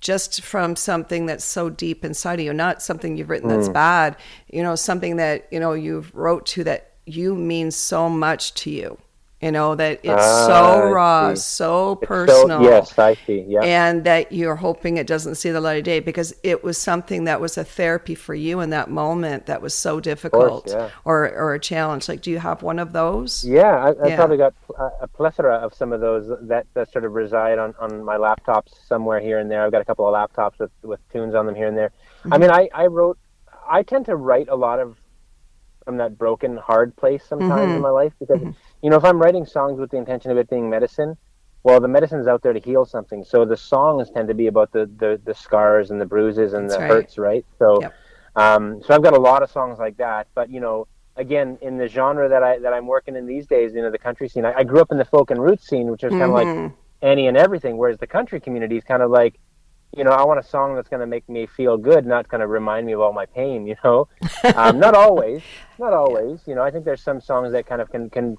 just from something that's so deep inside of you, not something you've written that's mm. bad, you know, something that, you know, you've wrote to that you means so much to you you know that it's ah, so raw so personal so, yes i see yeah and that you're hoping it doesn't see the light of day because it was something that was a therapy for you in that moment that was so difficult course, yeah. or or a challenge like do you have one of those yeah i, I yeah. probably got a plethora of some of those that that sort of reside on on my laptops somewhere here and there i've got a couple of laptops with with tunes on them here and there mm-hmm. i mean i i wrote i tend to write a lot of from that broken hard place sometimes mm-hmm. in my life because mm-hmm you know, if I'm writing songs with the intention of it being medicine, well, the medicine's out there to heal something. So the songs tend to be about the the, the scars and the bruises and That's the right. hurts, right? So, yep. um, so I've got a lot of songs like that. But you know, again, in the genre that I that I'm working in these days, you know, the country scene. I, I grew up in the folk and roots scene, which is kind of mm-hmm. like any and everything. Whereas the country community is kind of like, you know, I want a song that's going to make me feel good, not going to remind me of all my pain. You know, um, not always, not always. You know, I think there's some songs that kind of can can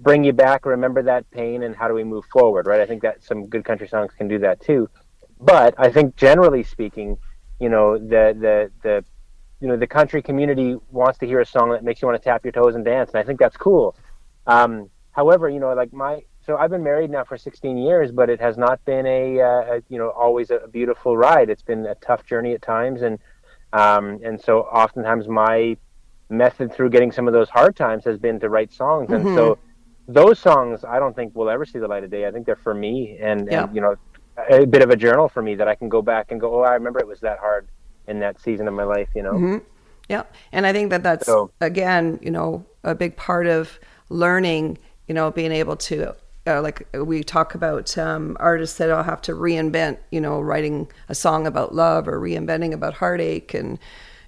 bring you back, remember that pain, and how do we move forward, right? I think that some good country songs can do that too. But I think generally speaking, you know, the the the you know the country community wants to hear a song that makes you want to tap your toes and dance, and I think that's cool. Um, however, you know, like my so I've been married now for 16 years, but it has not been a, uh, a you know always a beautiful ride. It's been a tough journey at times, and um, and so oftentimes my method through getting some of those hard times has been to write songs, mm-hmm. and so those songs I don't think will ever see the light of day. I think they're for me and, yeah. and, you know a bit of a journal for me that I can go back and go, oh, I remember it was that hard in that season of my life, you know. Mm-hmm. Yeah, and I think that that's so, again, you know, a big part of learning. You know, being able to uh, like we talk about um, artists that all have to reinvent, you know, writing a song about love or reinventing about heartache and,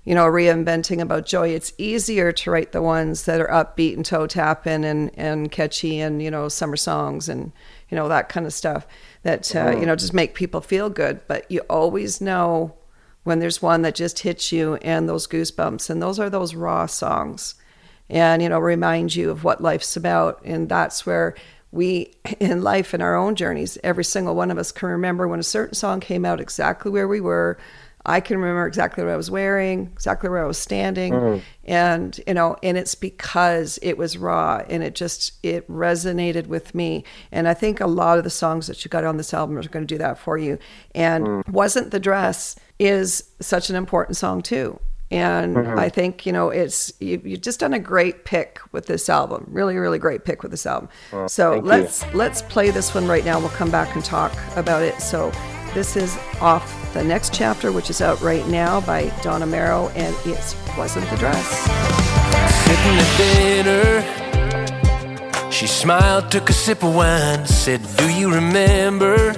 you know, reinventing about joy. It's easier to write the ones that are upbeat and toe tapping and, and catchy and, you know, summer songs and, you know, that kind of stuff that, uh, you know, just make people feel good. But you always know when there's one that just hits you and those goosebumps. And those are those raw songs and, you know, remind you of what life's about. And that's where we in life in our own journeys every single one of us can remember when a certain song came out exactly where we were i can remember exactly what i was wearing exactly where i was standing mm-hmm. and you know and it's because it was raw and it just it resonated with me and i think a lot of the songs that you got on this album are going to do that for you and mm. wasn't the dress is such an important song too and mm-hmm. I think you know it's you, have just done a great pick with this album. Really, really great pick with this album. Well, so let's you. let's play this one right now. We'll come back and talk about it. So this is off the next chapter, which is out right now by Don Amero, and it wasn't the dress. Sitting at dinner, she smiled, took a sip of wine, said, "Do you remember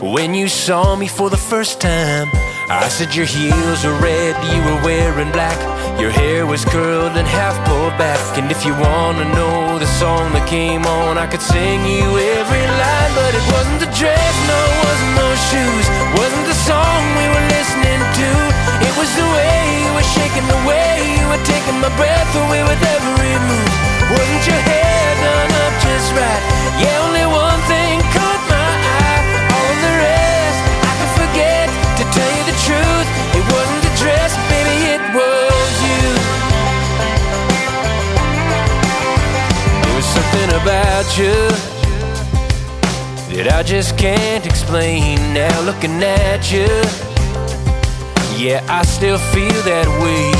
when you saw me for the first time?" I said your heels were red, you were wearing black. Your hair was curled and half pulled back. And if you wanna know the song that came on I could sing you every line. But it wasn't the dress, no, it wasn't those shoes. Wasn't the song we were listening to. It was the way you were shaking, the way you were taking my breath away with every move. Wasn't your hair done up just right? Yeah, only one thing about you that I just can't explain. Now looking at you, yeah, I still feel that way.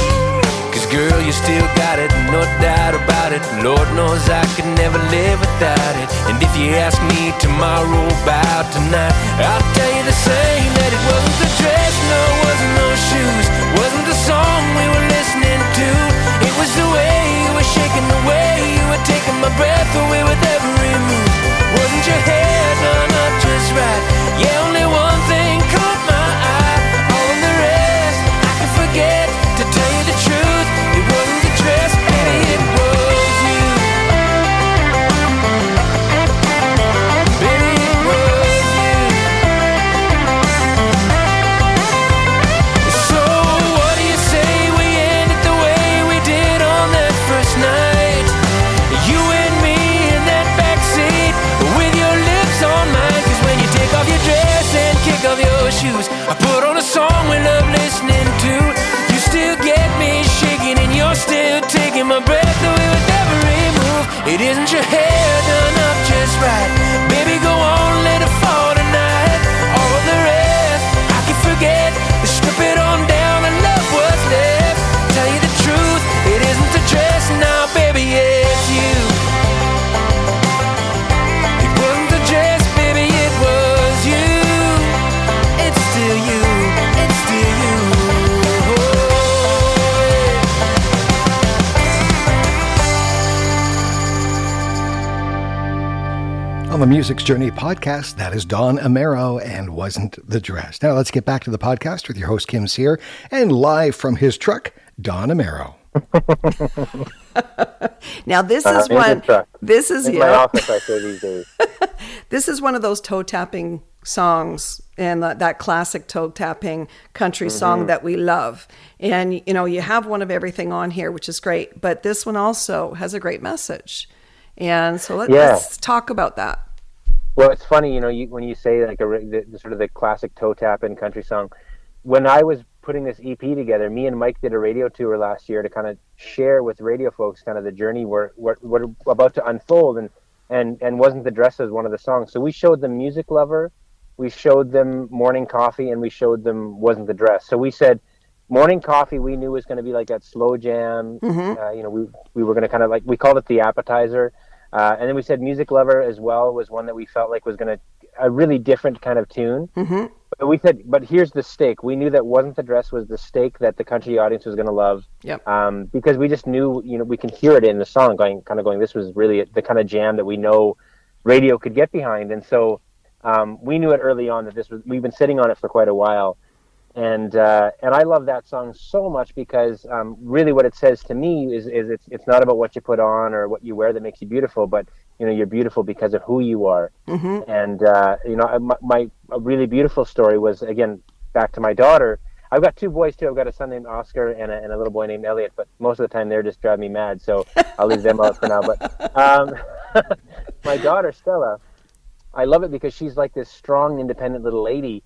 Cause girl, you still got it, no doubt about it. Lord knows I could never live without it. And if you ask me tomorrow about tonight, I'll tell you the same that it wasn't the dress, no, it wasn't those shoes, wasn't the song we were listening to. It was the way you were shaking, the way were taking my breath away with every move. Wasn't your hair done up just right? Yeah, shoes, I put on a song we love listening to. You still get me shaking and you're still taking my breath. Away with every move. It isn't your hair On the Music's Journey podcast, that is Don Amero and Wasn't the Dress. Now let's get back to the podcast with your host, Kim Cyr, and live from his truck, Don Amero. now this uh, is one. This is yeah. this is one of those toe tapping songs and that, that classic toe tapping country mm-hmm. song that we love. And you know, you have one of everything on here, which is great. But this one also has a great message. And so let, yeah. let's talk about that. Well, it's funny, you know, you, when you say like a the, the, sort of the classic toe tap in country song. When I was putting this EP together, me and Mike did a radio tour last year to kind of share with radio folks kind of the journey we're, we're, we're about to unfold, and and and wasn't the dress as one of the songs. So we showed them Music Lover, we showed them Morning Coffee, and we showed them Wasn't the Dress. So we said morning coffee we knew was going to be like that slow jam mm-hmm. uh, you know we we were going to kind of like we called it the appetizer uh, and then we said Music Lover as well was one that we felt like was going to a really different kind of tune. Mm-hmm. But we said, but here's the stake. We knew that wasn't the dress was the stake that the country audience was going to love. Yep. Um, because we just knew, you know, we can hear it in the song, going kind of going. This was really the kind of jam that we know radio could get behind, and so um, we knew it early on that this was. We've been sitting on it for quite a while, and uh, and I love that song so much because um, really what it says to me is is it's it's not about what you put on or what you wear that makes you beautiful, but you know you're beautiful because of who you are. Mm-hmm. And uh, you know my, my a really beautiful story was again back to my daughter. I've got two boys too. I've got a son named Oscar and a, and a little boy named Elliot. But most of the time they're just driving me mad, so I'll leave them out for now. But um, my daughter Stella, I love it because she's like this strong, independent little lady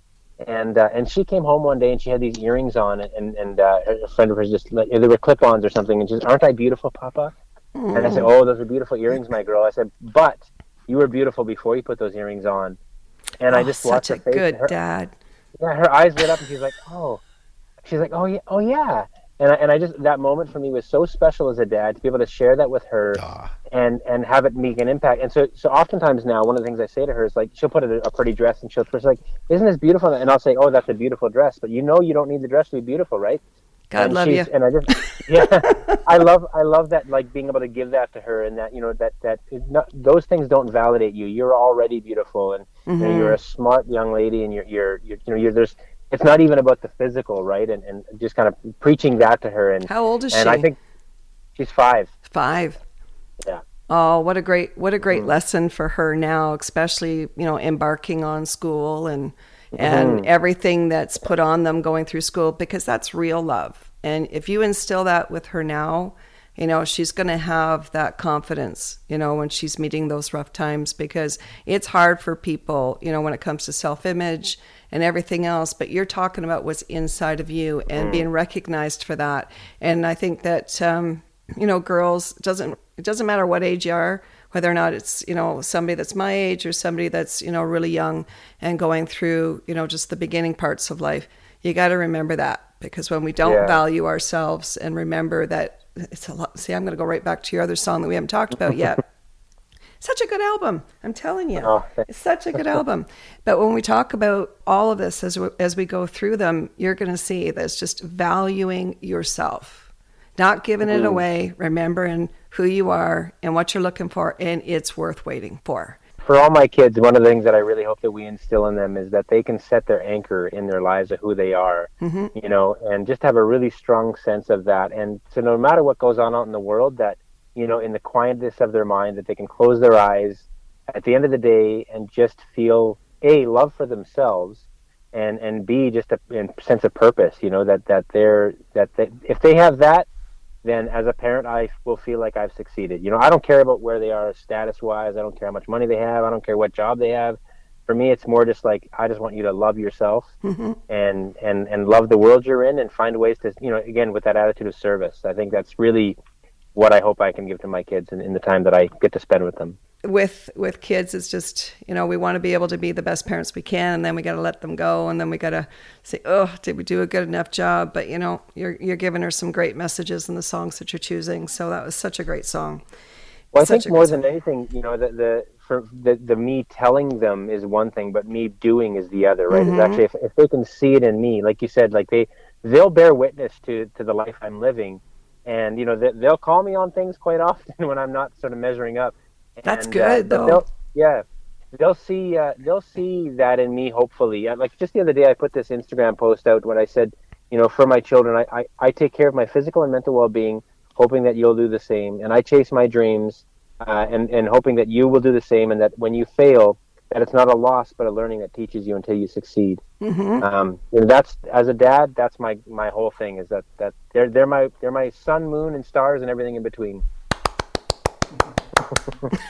and uh, and she came home one day and she had these earrings on and and uh, a friend of hers just they were clip-ons or something and she's aren't I beautiful Papa? Mm. and I said oh those are beautiful earrings my girl. I said but you were beautiful before you put those earrings on. And oh, I just such watched a her face good her, dad. Yeah her eyes lit up and she's like oh. She's like oh yeah oh yeah and I, and I just that moment for me was so special as a dad to be able to share that with her and and have it make an impact. And so so oftentimes now one of the things I say to her is like she'll put a, a pretty dress and she'll she's like isn't this beautiful? And I'll say oh that's a beautiful dress but you know you don't need the dress to be beautiful right? God and love you. and I just yeah I love I love that like being able to give that to her and that you know that that not, those things don't validate you. You're already beautiful and mm-hmm. you know, you're a smart young lady and you're you're, you're you know you're there's it's not even about the physical, right? And and just kind of preaching that to her. And how old is and she? I think she's five. Five. Yeah. Oh, what a great what a great mm. lesson for her now, especially you know embarking on school and and mm. everything that's put on them going through school because that's real love. And if you instill that with her now, you know she's going to have that confidence you know when she's meeting those rough times because it's hard for people you know when it comes to self-image and everything else, but you're talking about what's inside of you and mm. being recognized for that. And I think that um, you know, girls doesn't it doesn't matter what age you are, whether or not it's you know somebody that's my age or somebody that's you know really young and going through you know just the beginning parts of life. You got to remember that because when we don't yeah. value ourselves and remember that it's a lot. See, I'm going to go right back to your other song that we haven't talked about yet. such a good album. I'm telling you, oh, it's such a good album. But when we talk about all of this as we, as we go through them, you're going to see that it's just valuing yourself, not giving mm. it mm-hmm. away, remembering who you are and what you're looking for, and it's worth waiting for. For all my kids, one of the things that I really hope that we instill in them is that they can set their anchor in their lives of who they are, mm-hmm. you know, and just have a really strong sense of that. And so, no matter what goes on out in the world, that you know, in the quietness of their mind, that they can close their eyes at the end of the day and just feel a love for themselves, and and b just a, sense of purpose. You know that that they're that they, if they have that, then as a parent, I will feel like I've succeeded. You know, I don't care about where they are status wise. I don't care how much money they have. I don't care what job they have. For me, it's more just like I just want you to love yourself mm-hmm. and and and love the world you're in, and find ways to you know again with that attitude of service. I think that's really what I hope I can give to my kids in, in the time that I get to spend with them. With with kids, it's just you know we want to be able to be the best parents we can, and then we got to let them go, and then we got to say, oh, did we do a good enough job? But you know, you're you're giving her some great messages in the songs that you're choosing, so that was such a great song. Well, I think more than anything, you know, the the for the, the me telling them is one thing, but me doing is the other, right? Mm-hmm. It's actually if, if they can see it in me, like you said, like they they'll bear witness to to the life I'm living and you know they, will call me on things quite often when I'm not sort of measuring up. That's good uh, though. Yeah, they'll see uh, they'll see that in me. Hopefully, uh, like just the other day, I put this Instagram post out when I said, you know, for my children, I, I, I take care of my physical and mental well being, hoping that you'll do the same, and I chase my dreams, uh, and and hoping that you will do the same, and that when you fail, that it's not a loss but a learning that teaches you until you succeed. Mm-hmm. Um, and that's as a dad, that's my my whole thing is that that they're they're my they're my sun, moon, and stars, and everything in between.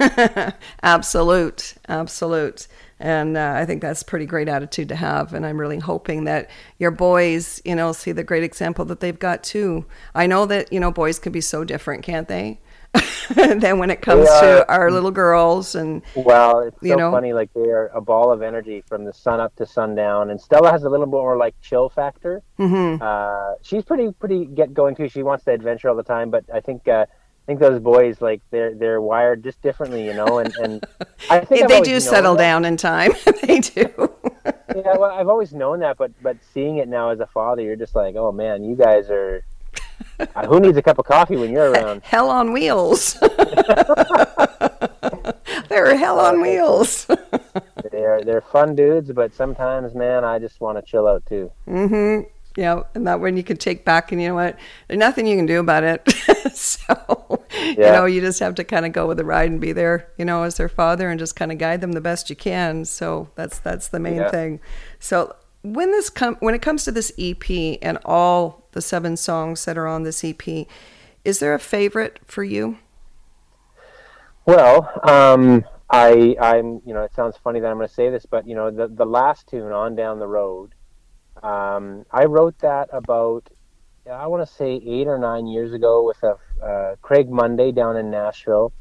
absolute, absolute, and uh, I think that's a pretty great attitude to have. And I'm really hoping that your boys, you know, see the great example that they've got too. I know that you know boys can be so different, can't they? than when it comes to our little girls and well it's so you know? funny like they are a ball of energy from the sun up to sundown and stella has a little bit more like chill factor mm-hmm. uh, she's pretty pretty get going too she wants to adventure all the time but i think uh, I think those boys like they're they're wired just differently, you know, and, and I think they do settle down in time. they do. yeah, well, I've always known that, but but seeing it now as a father, you're just like, oh man, you guys are. Uh, who needs a cup of coffee when you're around? Hell on wheels. they're hell on wheels. they're they're fun dudes, but sometimes, man, I just want to chill out too. Mm-hmm. Yeah, and that one you can take back, and you know what? There's nothing you can do about it. so, yeah. you know, you just have to kind of go with the ride and be there, you know, as their father, and just kind of guide them the best you can. So that's that's the main yeah. thing. So when this come when it comes to this EP and all the seven songs that are on this EP, is there a favorite for you? Well, um, I I'm you know it sounds funny that I'm going to say this, but you know the the last tune on down the road um, I wrote that about, I want to say eight or nine years ago with a uh, Craig Monday down in Nashville.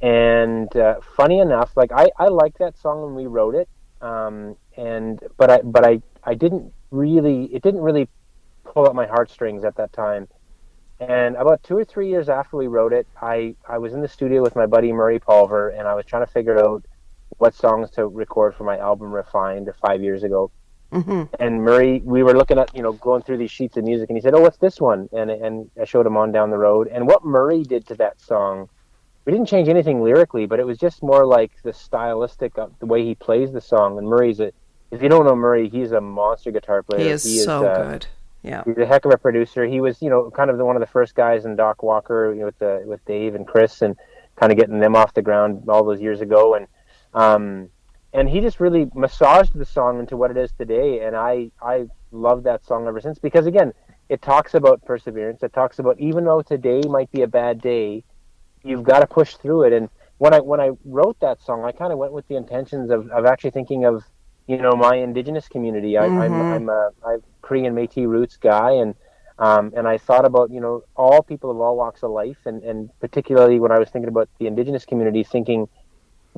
And uh, funny enough, like I, I liked that song when we wrote it. Um, and, but I, but I, I didn't really, it didn't really pull up my heartstrings at that time. And about two or three years after we wrote it, I, I was in the studio with my buddy Murray Pulver, and I was trying to figure out what songs to record for my album Refined five years ago. Mm-hmm. And Murray, we were looking at, you know, going through these sheets of music, and he said, "Oh, what's this one?" And and I showed him on down the road. And what Murray did to that song, we didn't change anything lyrically, but it was just more like the stylistic of the way he plays the song. And Murray's a, if you don't know Murray, he's a monster guitar player. He is, he is so uh, good. Yeah, he's a heck of a producer. He was, you know, kind of the, one of the first guys in Doc Walker you know, with the with Dave and Chris, and kind of getting them off the ground all those years ago. And um, and he just really massaged the song into what it is today and i i love that song ever since because again it talks about perseverance it talks about even though today might be a bad day you've got to push through it and when i when i wrote that song i kind of went with the intentions of, of actually thinking of you know my indigenous community I, am mm-hmm. I'm, I'm a I'm korean metis roots guy and um, and I thought about you know all people of all walks of life, and, and particularly when I was thinking about the indigenous community, thinking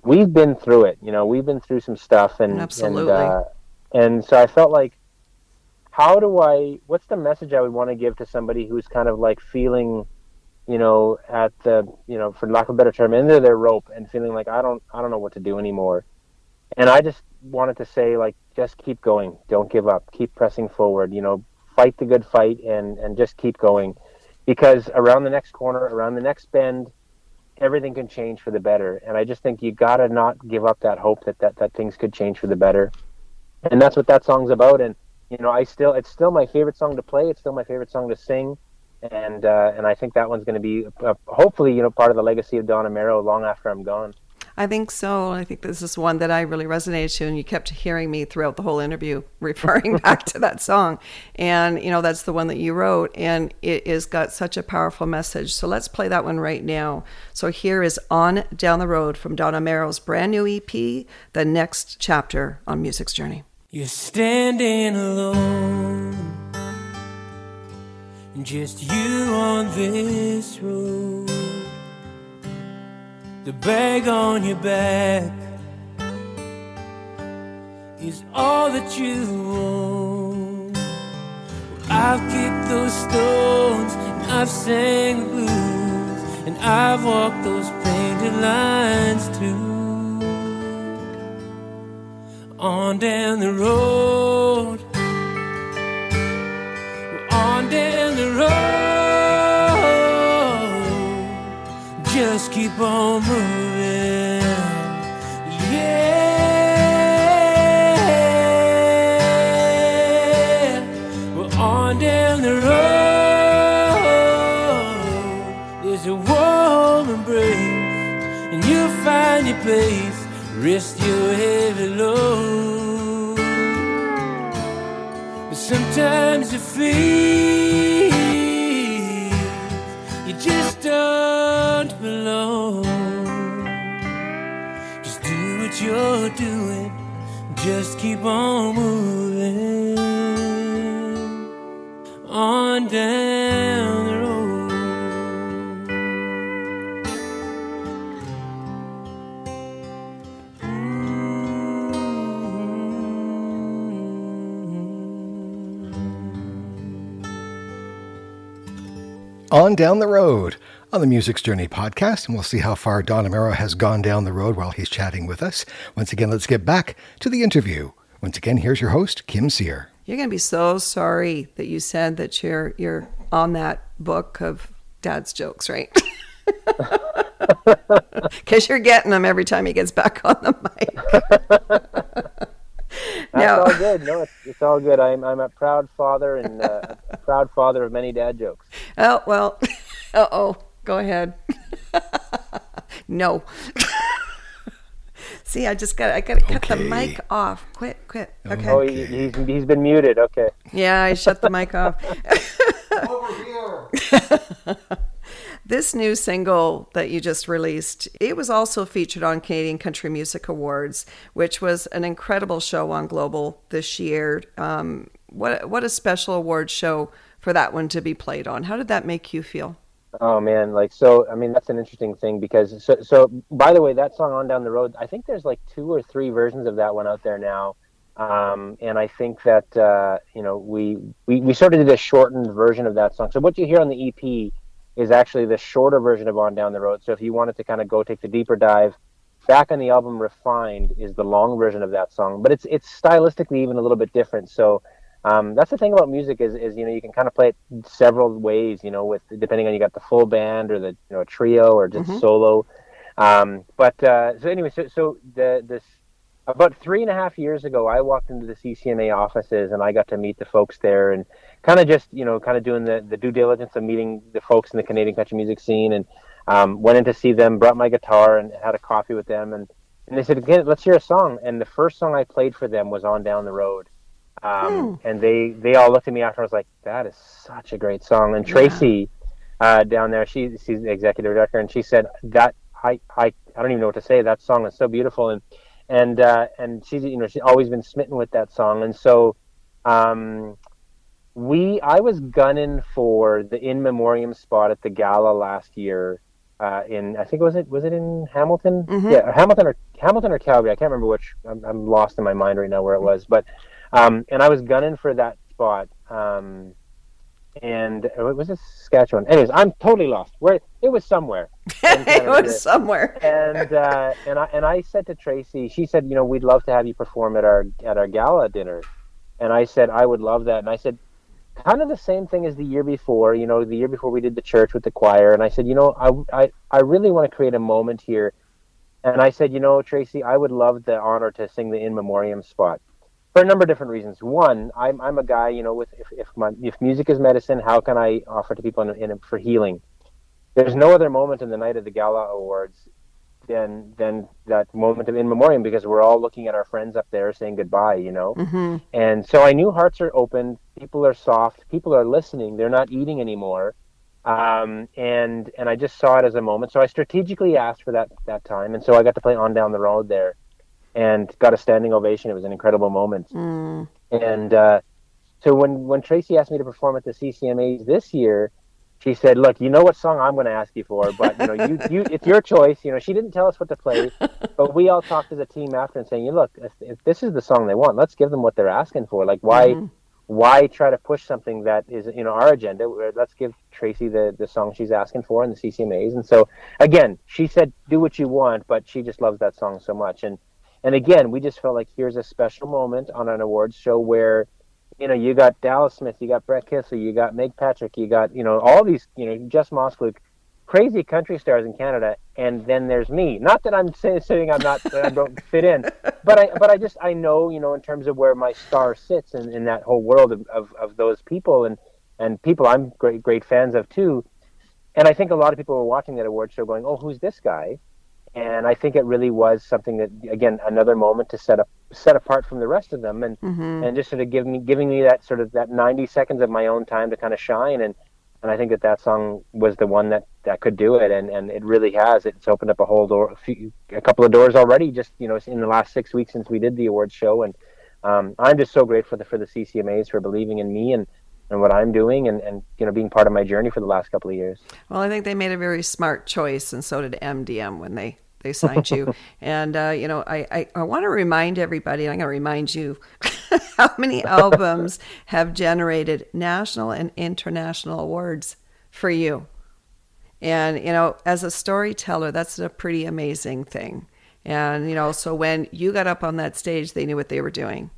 we've been through it. You know, we've been through some stuff, and absolutely. And, uh, and so I felt like, how do I? What's the message I would want to give to somebody who's kind of like feeling, you know, at the, you know, for lack of a better term, end of their rope and feeling like I don't, I don't know what to do anymore. And I just wanted to say, like, just keep going. Don't give up. Keep pressing forward. You know, fight the good fight, and and just keep going, because around the next corner, around the next bend everything can change for the better. And I just think you gotta not give up that hope that, that that things could change for the better. And that's what that song's about. And you know, I still it's still my favorite song to play. It's still my favorite song to sing. And uh, and I think that one's going to be uh, hopefully you know part of the legacy of Don Amero long after I'm gone. I think so. I think this is one that I really resonated to, and you kept hearing me throughout the whole interview referring back to that song. And, you know, that's the one that you wrote, and it has got such a powerful message. So let's play that one right now. So here is On Down the Road from Don Amero's brand new EP, the next chapter on Music's Journey. You're standing alone, and just you on this road the bag on your back is all that you own. I've kicked those stones, and I've sang the blues, and I've walked those painted lines too. On down the road, on down the road. Just keep on moving. Yeah, we're on down the road. There's a warm embrace, and you'll find your place. Rest your heavy load. But sometimes you feel you're doing, just keep on moving on down the road. On Down the Road on the Music's Journey podcast, and we'll see how far Don Amero has gone down the road while he's chatting with us. Once again, let's get back to the interview Once again, here's your host, Kim Cyr. You're going to be so sorry that you said that you're you're on that book of dad's jokes, right? Because you're getting them every time he gets back on the mic. That's no. all good. No, it's, it's, all good. I'm I'm a proud father and uh, a proud father of many dad jokes. Oh well. Uh oh. Go ahead. no. See, I just got I got to cut the mic off. Quit, quit. Okay. Oh, he, he's he's been muted. Okay. Yeah, I shut the mic off. Over here. this new single that you just released, it was also featured on Canadian Country Music Awards, which was an incredible show on Global this year. Um, what what a special award show for that one to be played on. How did that make you feel? Oh man, like so. I mean, that's an interesting thing because so. So by the way, that song "On Down the Road," I think there's like two or three versions of that one out there now, um, and I think that uh, you know we, we we sort of did a shortened version of that song. So what you hear on the EP is actually the shorter version of "On Down the Road." So if you wanted to kind of go take the deeper dive, back on the album "Refined" is the long version of that song, but it's it's stylistically even a little bit different. So um, that's the thing about music is, is you know you can kind of play it several ways you know with depending on you got the full band or the you know a trio or just mm-hmm. solo. Um, but uh, so anyway so, so the this about three and a half years ago I walked into the CCMA offices and I got to meet the folks there and kind of just you know kind of doing the, the due diligence of meeting the folks in the Canadian country music scene and um, went in to see them brought my guitar and had a coffee with them and and they said again let's hear a song. And the first song I played for them was on down the road um, hmm. And they they all looked at me after. I was like, "That is such a great song." And Tracy yeah. uh, down there, she she's the executive director, and she said that I I I don't even know what to say. That song is so beautiful, and and uh, and she's you know she's always been smitten with that song, and so. Um, we I was gunning for the in memoriam spot at the gala last year uh, in I think was it was it in Hamilton? Mm-hmm. Yeah, Hamilton or Hamilton or Calgary. I can't remember which. I'm, I'm, lost in my mind right now where it was, but um, and I was gunning for that spot. Um, and uh, it was a Saskatchewan. Anyways, I'm totally lost. Where it was somewhere. it was somewhere. and uh, and I and I said to Tracy, she said, you know, we'd love to have you perform at our at our gala dinner. And I said, I would love that. And I said, kind of the same thing as the year before. You know, the year before we did the church with the choir. And I said, you know, I I I really want to create a moment here. And I said, you know, Tracy, I would love the honor to sing the in memoriam spot for a number of different reasons. One, I'm, I'm a guy, you know, with if if, my, if music is medicine, how can I offer to people in, in, for healing? There's no other moment in the night of the gala awards than than that moment of in memoriam because we're all looking at our friends up there saying goodbye, you know. Mm-hmm. And so I knew hearts are open, people are soft, people are listening. They're not eating anymore. Um, and and I just saw it as a moment. So I strategically asked for that that time, and so I got to play on down the road there and got a standing ovation. It was an incredible moment. Mm. And uh, so when when Tracy asked me to perform at the CCMAs this year, she said, "Look, you know what song I'm going to ask you for, but you know, you, you it's your choice. You know, she didn't tell us what to play, but we all talked as a team after and saying, you look, if, if, this is the song they want, let's give them what they're asking for. Like, why?" Mm-hmm. Why try to push something that is you know our agenda? Let's give Tracy the, the song she's asking for in the CCMAs. And so again, she said, "Do what you want," but she just loves that song so much. And and again, we just felt like here's a special moment on an awards show where, you know, you got Dallas Smith, you got Brett Kissel, you got Meg Patrick, you got, you know, all these, you know, Jess Moskaluke, crazy country stars in Canada, and then there's me. Not that I'm saying I'm not, that I don't fit in, but I, but I just, I know, you know, in terms of where my star sits in, in that whole world of, of, of those people and, and people I'm great, great fans of too. And I think a lot of people were watching that award show going, oh, who's this guy? And I think it really was something that again another moment to set up set apart from the rest of them and mm-hmm. and just sort of giving me giving me that sort of that 90 seconds of my own time to kind of shine. And and I think that that song was the one that that could do it. And and it really has. It's opened up a whole door a, few, a couple of doors already just you know in the last 6 weeks since we did the awards show. And um, I'm just so grateful for the, for the CCMAs for believing in me and and what I'm doing and, and you know being part of my journey for the last couple of years. Well, I think they made a very smart choice, and so did MDM when they they signed you. and uh, you know, I I, I want to remind everybody, and I'm going to remind you, how many albums have generated national and international awards for you. And you know, as a storyteller, that's a pretty amazing thing. And you know, so when you got up on that stage, they knew what they were doing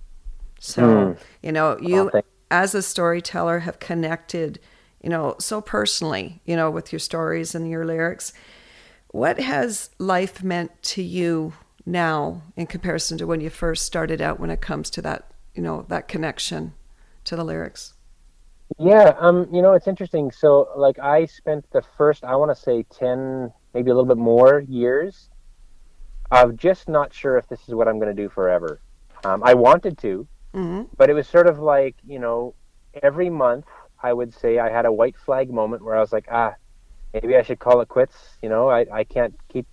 So, mm. you know, you oh, as a storyteller have connected, you know, so personally, you know, with your stories and your lyrics. What has life meant to you now in comparison to when you first started out when it comes to that, you know, that connection to the lyrics? Yeah, um, you know, it's interesting. So, like, I spent the first, I want to say, 10, maybe a little bit more years of just not sure if this is what I'm going to do forever. Um, I wanted to, mm-hmm. but it was sort of like, you know, every month I would say I had a white flag moment where I was like, ah, maybe I should call it quits. You know, I, I can't keep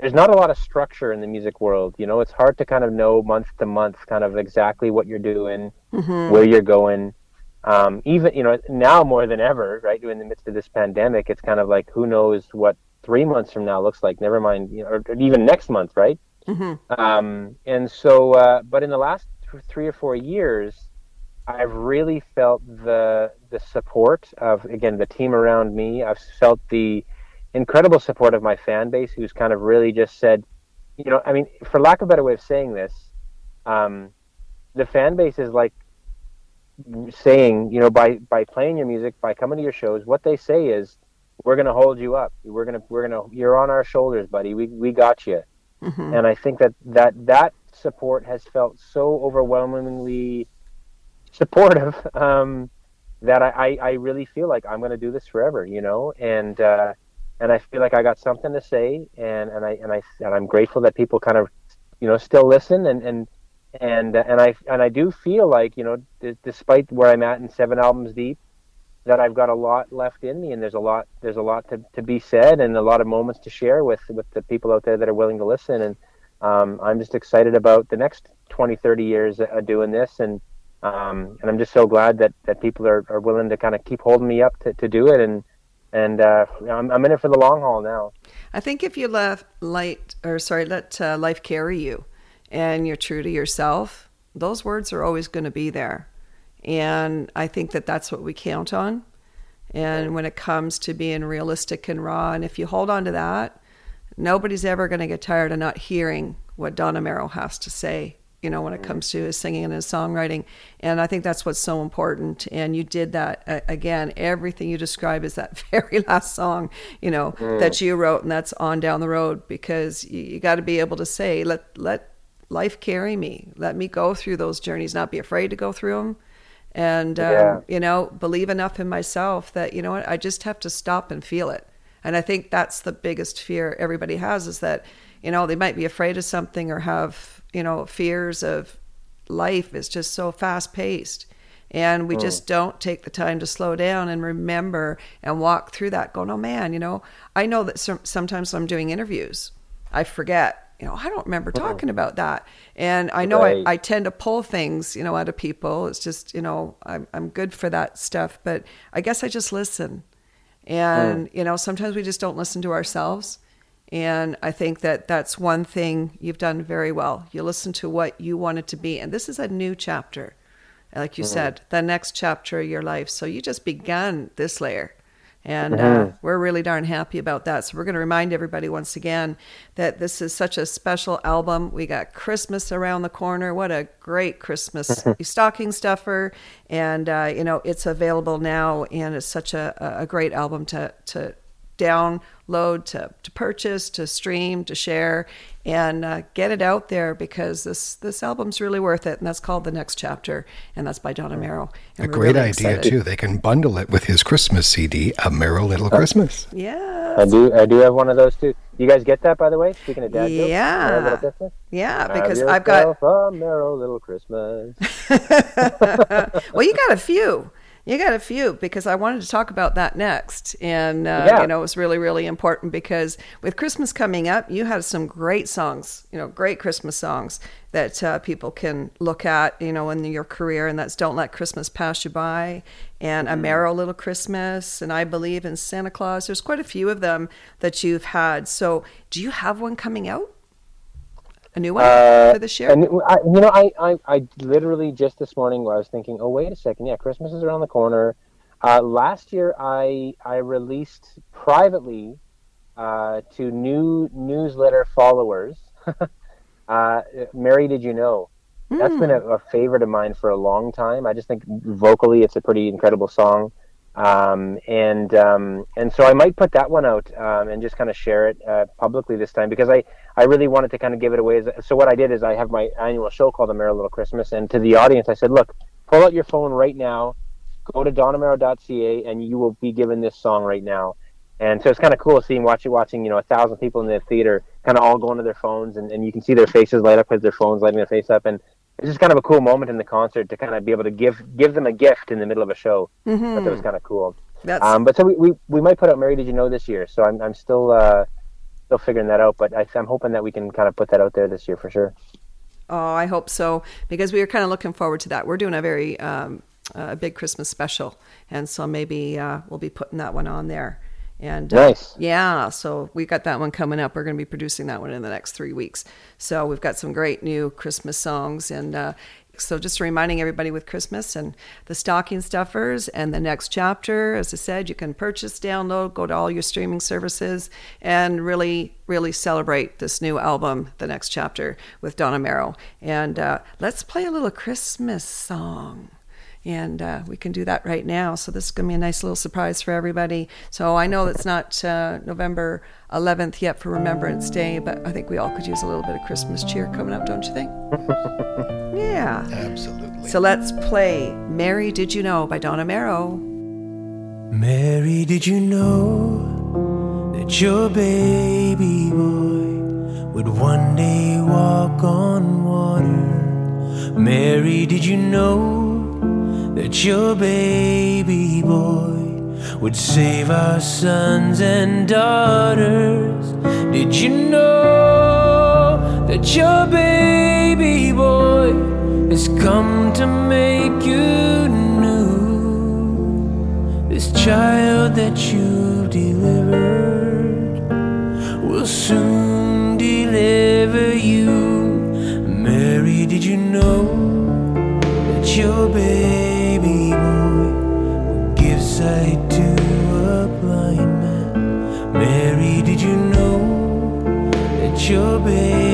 there's not a lot of structure in the music world. You know, it's hard to kind of know month to month kind of exactly what you're doing, mm-hmm. where you're going. Um, even you know now more than ever, right? In the midst of this pandemic, it's kind of like who knows what three months from now looks like. Never mind, you know, or, or even next month, right? Mm-hmm. Um, and so, uh, but in the last three or four years, I've really felt the the support of again the team around me. I've felt the incredible support of my fan base, who's kind of really just said, you know, I mean, for lack of a better way of saying this, um, the fan base is like saying, you know, by by playing your music, by coming to your shows, what they say is, we're gonna hold you up. We're gonna we're gonna you're on our shoulders, buddy. We we got you. Mm-hmm. And I think that that that support has felt so overwhelmingly supportive um, that I, I, I really feel like I'm going to do this forever, you know, and uh, and I feel like I got something to say, and and I and I and I'm grateful that people kind of, you know, still listen, and and and and I and I do feel like you know, d- despite where I'm at in seven albums deep, that I've got a lot left in me, and there's a lot there's a lot to, to be said, and a lot of moments to share with with the people out there that are willing to listen, and um, I'm just excited about the next 20, 30 years of doing this, and um, and I'm just so glad that that people are, are willing to kind of keep holding me up to, to do it, and and uh, I'm, I'm in it for the long haul now. I think if you let light or sorry, let uh, life carry you, and you're true to yourself, those words are always going to be there, and I think that that's what we count on. And when it comes to being realistic and raw, and if you hold on to that, nobody's ever going to get tired of not hearing what Don Amero has to say you know, when it comes to his singing and his songwriting. And I think that's what's so important. And you did that uh, again. Everything you describe is that very last song, you know, mm. that you wrote, and that's on down the road because you, you got to be able to say, let let life carry me. Let me go through those journeys, not be afraid to go through them. And um, yeah. you know, believe enough in myself that you know what, I just have to stop and feel it. And I think that's the biggest fear everybody has is that you know they might be afraid of something or have you know, fears of life is just so fast paced. And we just oh. don't take the time to slow down and remember and walk through that, going, oh man, you know, I know that some, sometimes I'm doing interviews, I forget, you know, I don't remember talking about that. And I know right. I, I tend to pull things, you know, out of people. It's just, you know, I'm, I'm good for that stuff, but I guess I just listen. And, mm. you know, sometimes we just don't listen to ourselves. And I think that that's one thing you've done very well. You listen to what you want it to be. And this is a new chapter, like you mm-hmm. said, the next chapter of your life. So you just began this layer. And uh, mm-hmm. we're really darn happy about that. So we're going to remind everybody once again that this is such a special album. We got Christmas around the corner. What a great Christmas stocking stuffer! And uh, you know it's available now, and it's such a, a great album to to download, to, to purchase, to stream, to share, and uh, get it out there because this this album's really worth it. And that's called The Next Chapter, and that's by Don Amero. And a great really idea excited. too. They can bundle it with his Christmas CD, Amero Little Christmas. Yeah, I do. I do have one of those too. You guys get that, by the way? Speaking of dad yeah. jokes, yeah, because I've got Amero Little Christmas. well, you got a few. You got a few because I wanted to talk about that next. And, uh, yeah. you know, it was really, really important because with Christmas coming up, you had some great songs, you know, great Christmas songs that uh, people can look at, you know, in your career. And that's Don't Let Christmas Pass You By and mm-hmm. Amero Little Christmas. And I Believe in Santa Claus. There's quite a few of them that you've had. So do you have one coming out? A new one uh, for this year? And I, you know, I, I, I literally just this morning I was thinking, oh wait a second, yeah, Christmas is around the corner. Uh, last year, I I released privately uh, to new newsletter followers. uh, Mary, did you know? That's been a, a, favorite of mine for a long time. I just think vocally it's a pretty incredible song. Um, and um, and so I might put that one out um, and just kind of share it uh, publicly this time because I, I really wanted to kind of give it away. So what I did is I have my annual show called The Merry Little Christmas, and to the audience I said, look, pull out your phone right now, go to donamero.ca, and you will be given this song right now. And so it's kind of cool seeing watching watching you know a thousand people in the theater kind of all going to their phones, and, and you can see their faces light up because their phones lighting their face up, and it's just kind of a cool moment in the concert to kind of be able to give give them a gift in the middle of a show. Mm-hmm. that was kind of cool. That's... Um, but so we, we, we might put out Mary Did You Know this year. So I'm I'm still uh, still figuring that out. But I, I'm hoping that we can kind of put that out there this year for sure. Oh, I hope so because we are kind of looking forward to that. We're doing a very um, uh, big Christmas special, and so maybe uh, we'll be putting that one on there. And uh, yeah, so we got that one coming up. We're going to be producing that one in the next three weeks. So we've got some great new Christmas songs. And uh, so just reminding everybody with Christmas and the stocking stuffers and the next chapter, as I said, you can purchase, download, go to all your streaming services, and really, really celebrate this new album, The Next Chapter, with Don Amero. And uh, let's play a little Christmas song and uh, we can do that right now. So this is going to be a nice little surprise for everybody. So I know it's not uh, November 11th yet for Remembrance Day, but I think we all could use a little bit of Christmas cheer coming up, don't you think? yeah, absolutely. So let's play "Mary Did You Know" by Don Amero. Mary, did you know that your baby boy would one day walk on water? Mary, did you know? That your baby boy would save our sons and daughters. Did you know that your baby boy has come to make you new? This child that you delivered will soon deliver you. Mary, did you know that your baby sight to a blind man. Mary, did you know that your baby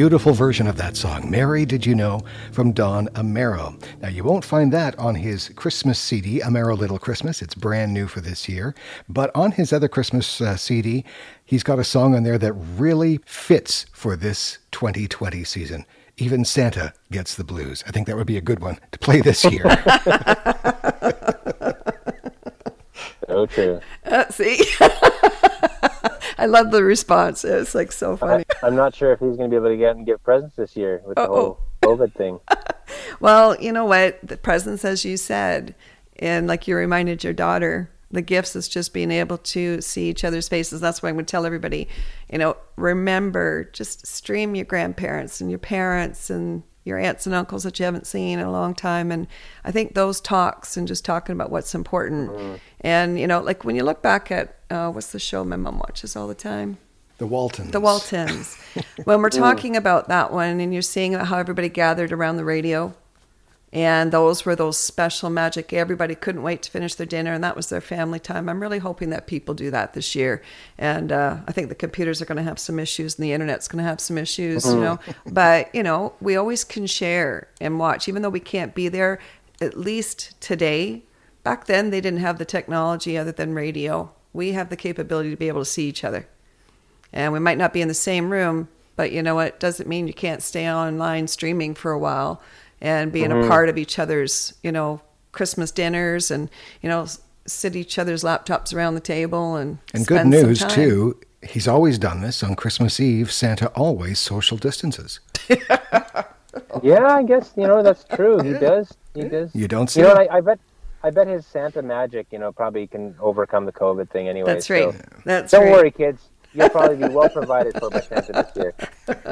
beautiful version of that song, Mary Did You Know, from Don Amero. Now, you won't find that on his Christmas CD, Amero Little Christmas. It's brand new for this year. But on his other Christmas uh, CD, he's got a song on there that really fits for this 2020 season. Even Santa gets the blues. I think that would be a good one to play this year. so true. Uh, see? I love the response. It's like so funny. I, am not sure if he's going to be able to get and give presents this year with the Uh-oh. whole COVID thing. well, you know what? The presents, as you said, and like you reminded your daughter, the gifts is just being able to see each other's faces. That's why I'm going to tell everybody, you know, remember, just stream your grandparents and your parents and your aunts and uncles that you haven't seen in a long time. And I think those talks and just talking about what's important. Mm-hmm. And, you know, like when you look back at uh, what's the show my mom watches all the time? The Waltons. The Waltons. when we're talking about that one and you're seeing how everybody gathered around the radio and those were those special magic. Everybody couldn't wait to finish their dinner, and that was their family time. I'm really hoping that people do that this year. And uh, I think the computers are going to have some issues, and the internet's going to have some issues, you know. but you know, we always can share and watch, even though we can't be there. At least today, back then they didn't have the technology other than radio. We have the capability to be able to see each other, and we might not be in the same room, but you know what? It Doesn't mean you can't stay online streaming for a while and being mm-hmm. a part of each other's, you know, Christmas dinners and, you know, sit each other's laptops around the table and And good news too, he's always done this on Christmas Eve. Santa always social distances. yeah, I guess you know that's true. He does. He does. You don't see. You know, I, I, bet. I bet his Santa magic, you know, probably can overcome the COVID thing anyway. That's right. So that's don't right. worry, kids you'll probably be well provided for by Santa this year.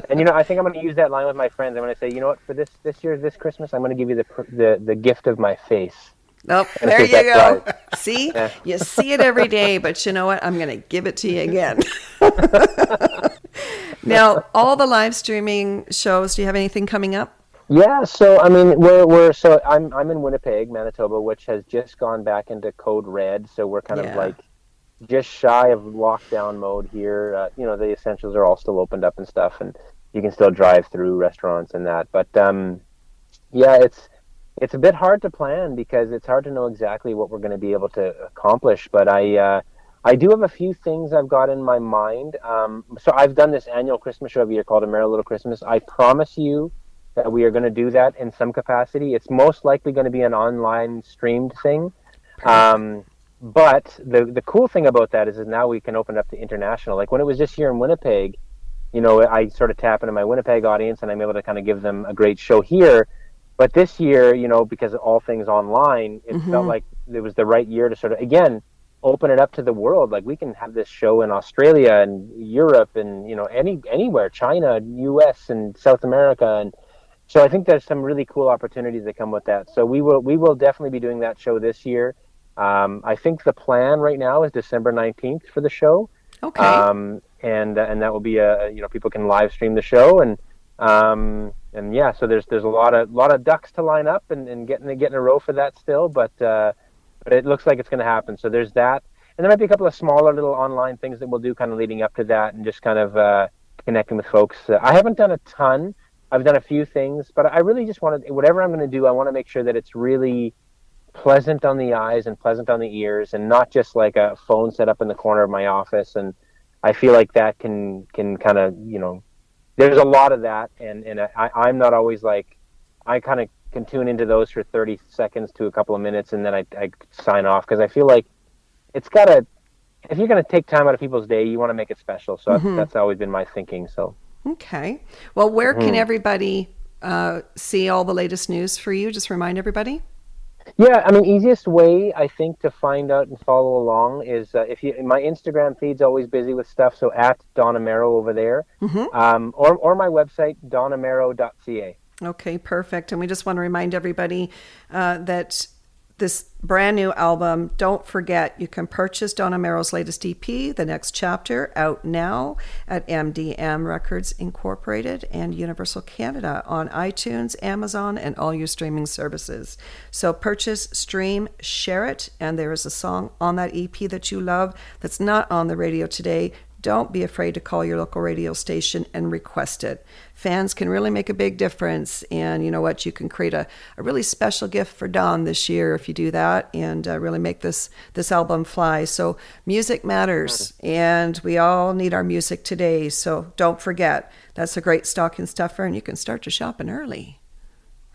And you know, I think I'm going to use that line with my friends. I'm going to say, you know what, for this this year, this Christmas, I'm going to give you the the the gift of my face. Nope. There you go. See, yeah. you see it every day, but you know what? I'm going to give it to you again. now, all the live streaming shows. Do you have anything coming up? Yeah, so I mean, we're we're so I'm I'm in Winnipeg, Manitoba, which has just gone back into code red. So we're kind yeah. of like just shy of lockdown mode here. Uh, you know, the essentials are all still opened up and stuff, and you can still drive through restaurants and that. But um, yeah, it's it's a bit hard to plan because it's hard to know exactly what we're going to be able to accomplish. But I uh, I do have a few things I've got in my mind. Um, so I've done this annual Christmas show every year called A Merry Little Christmas. I promise you that we are going to do that in some capacity. It's most likely going to be an online streamed thing. Um, but the the cool thing about that is, is now we can open up to international. Like when it was just here in Winnipeg, you know, I sort of tap into my Winnipeg audience and I'm able to kind of give them a great show here. But this year, you know, because of all things online, it mm-hmm. felt like it was the right year to sort of again open it up to the world. Like we can have this show in Australia and Europe and you know any anywhere, China, U.S. and South America, and so I think there's some really cool opportunities that come with that. So we will we will definitely be doing that show this year. Um, I think the plan right now is December 19th for the show. Okay. Um, and and that will be a you know people can live stream the show and um, and yeah so there's there's a lot of lot of ducks to line up and, and getting getting a row for that still but uh, but it looks like it's going to happen so there's that and there might be a couple of smaller little online things that we'll do kind of leading up to that and just kind of uh, connecting with folks. Uh, I haven't done a ton. I've done a few things, but I really just want to whatever I'm going to do. I want to make sure that it's really pleasant on the eyes and pleasant on the ears and not just like a phone set up in the corner of my office. And I feel like that can can kind of you know there's a lot of that. And and I, I'm not always like I kind of can tune into those for 30 seconds to a couple of minutes and then I, I sign off. Because I feel like it's got to if you're going to take time out of people's day you want to make it special. So mm-hmm. that's always been my thinking so. Okay. Well where mm-hmm. can everybody uh, see all the latest news for you? Just remind everybody yeah, I mean, easiest way I think to find out and follow along is uh, if you my Instagram feed's always busy with stuff, so at Don Amero over there, mm-hmm. um, or or my website donamero.ca. Okay, perfect. And we just want to remind everybody uh, that this brand new album. Don't forget, you can purchase Don Amero's latest EP, The Next Chapter, out now at MDM Records Incorporated and Universal Canada on iTunes, Amazon, and all your streaming services. So purchase, stream, share it, and there is a song on that EP that you love that's not on the radio today don't be afraid to call your local radio station and request it. Fans can really make a big difference. And you know what? You can create a, a really special gift for Don this year if you do that and uh, really make this, this album fly. So, music matters, and we all need our music today. So, don't forget, that's a great stocking stuffer, and you can start your shopping early.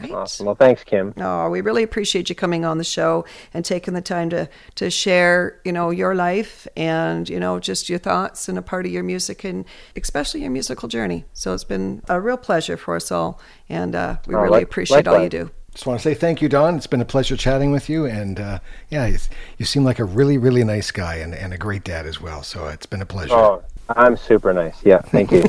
Right? Awesome. Well, thanks, Kim. Oh, we really appreciate you coming on the show and taking the time to to share, you know, your life and you know just your thoughts and a part of your music and especially your musical journey. So it's been a real pleasure for us all, and uh, we oh, really like, appreciate likewise. all you do. Just want to say thank you, Don. It's been a pleasure chatting with you, and uh, yeah, you seem like a really, really nice guy and, and a great dad as well. So it's been a pleasure. Oh, I'm super nice. Yeah, thank you.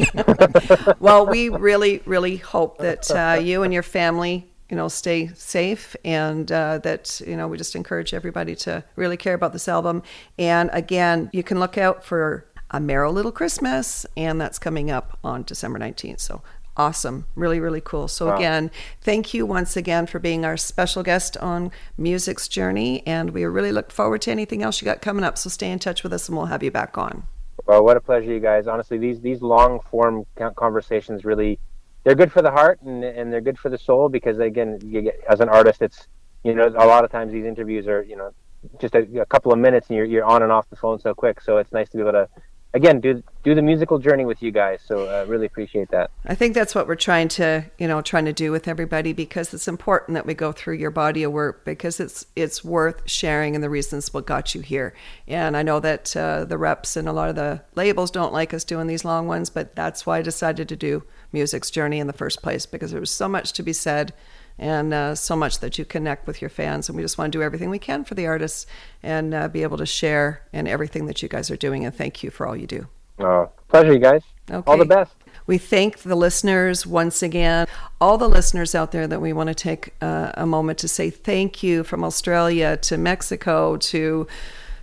well, we really, really hope that uh, you and your family, you know, stay safe, and uh, that you know, we just encourage everybody to really care about this album. And again, you can look out for a Merry Little Christmas, and that's coming up on December 19th. So awesome really really cool so wow. again thank you once again for being our special guest on music's journey and we really look forward to anything else you got coming up so stay in touch with us and we'll have you back on well, what a pleasure, you guys. Honestly, these these long form conversations really they're good for the heart and and they're good for the soul because again, get, as an artist, it's you know a lot of times these interviews are you know just a, a couple of minutes and you're you're on and off the phone so quick. So it's nice to be able to again do do the musical journey with you guys so uh, really appreciate that. I think that's what we're trying to you know trying to do with everybody because it's important that we go through your body of work because it's it's worth sharing and the reasons what got you here. And i know that uh, the reps and a lot of the labels don't like us doing these long ones but that's why i decided to do music's journey in the first place because there was so much to be said and uh, so much that you connect with your fans. And we just want to do everything we can for the artists and uh, be able to share in everything that you guys are doing. And thank you for all you do. Uh, pleasure, you guys. Okay. All the best. We thank the listeners once again, all the listeners out there that we want to take uh, a moment to say thank you from Australia to Mexico to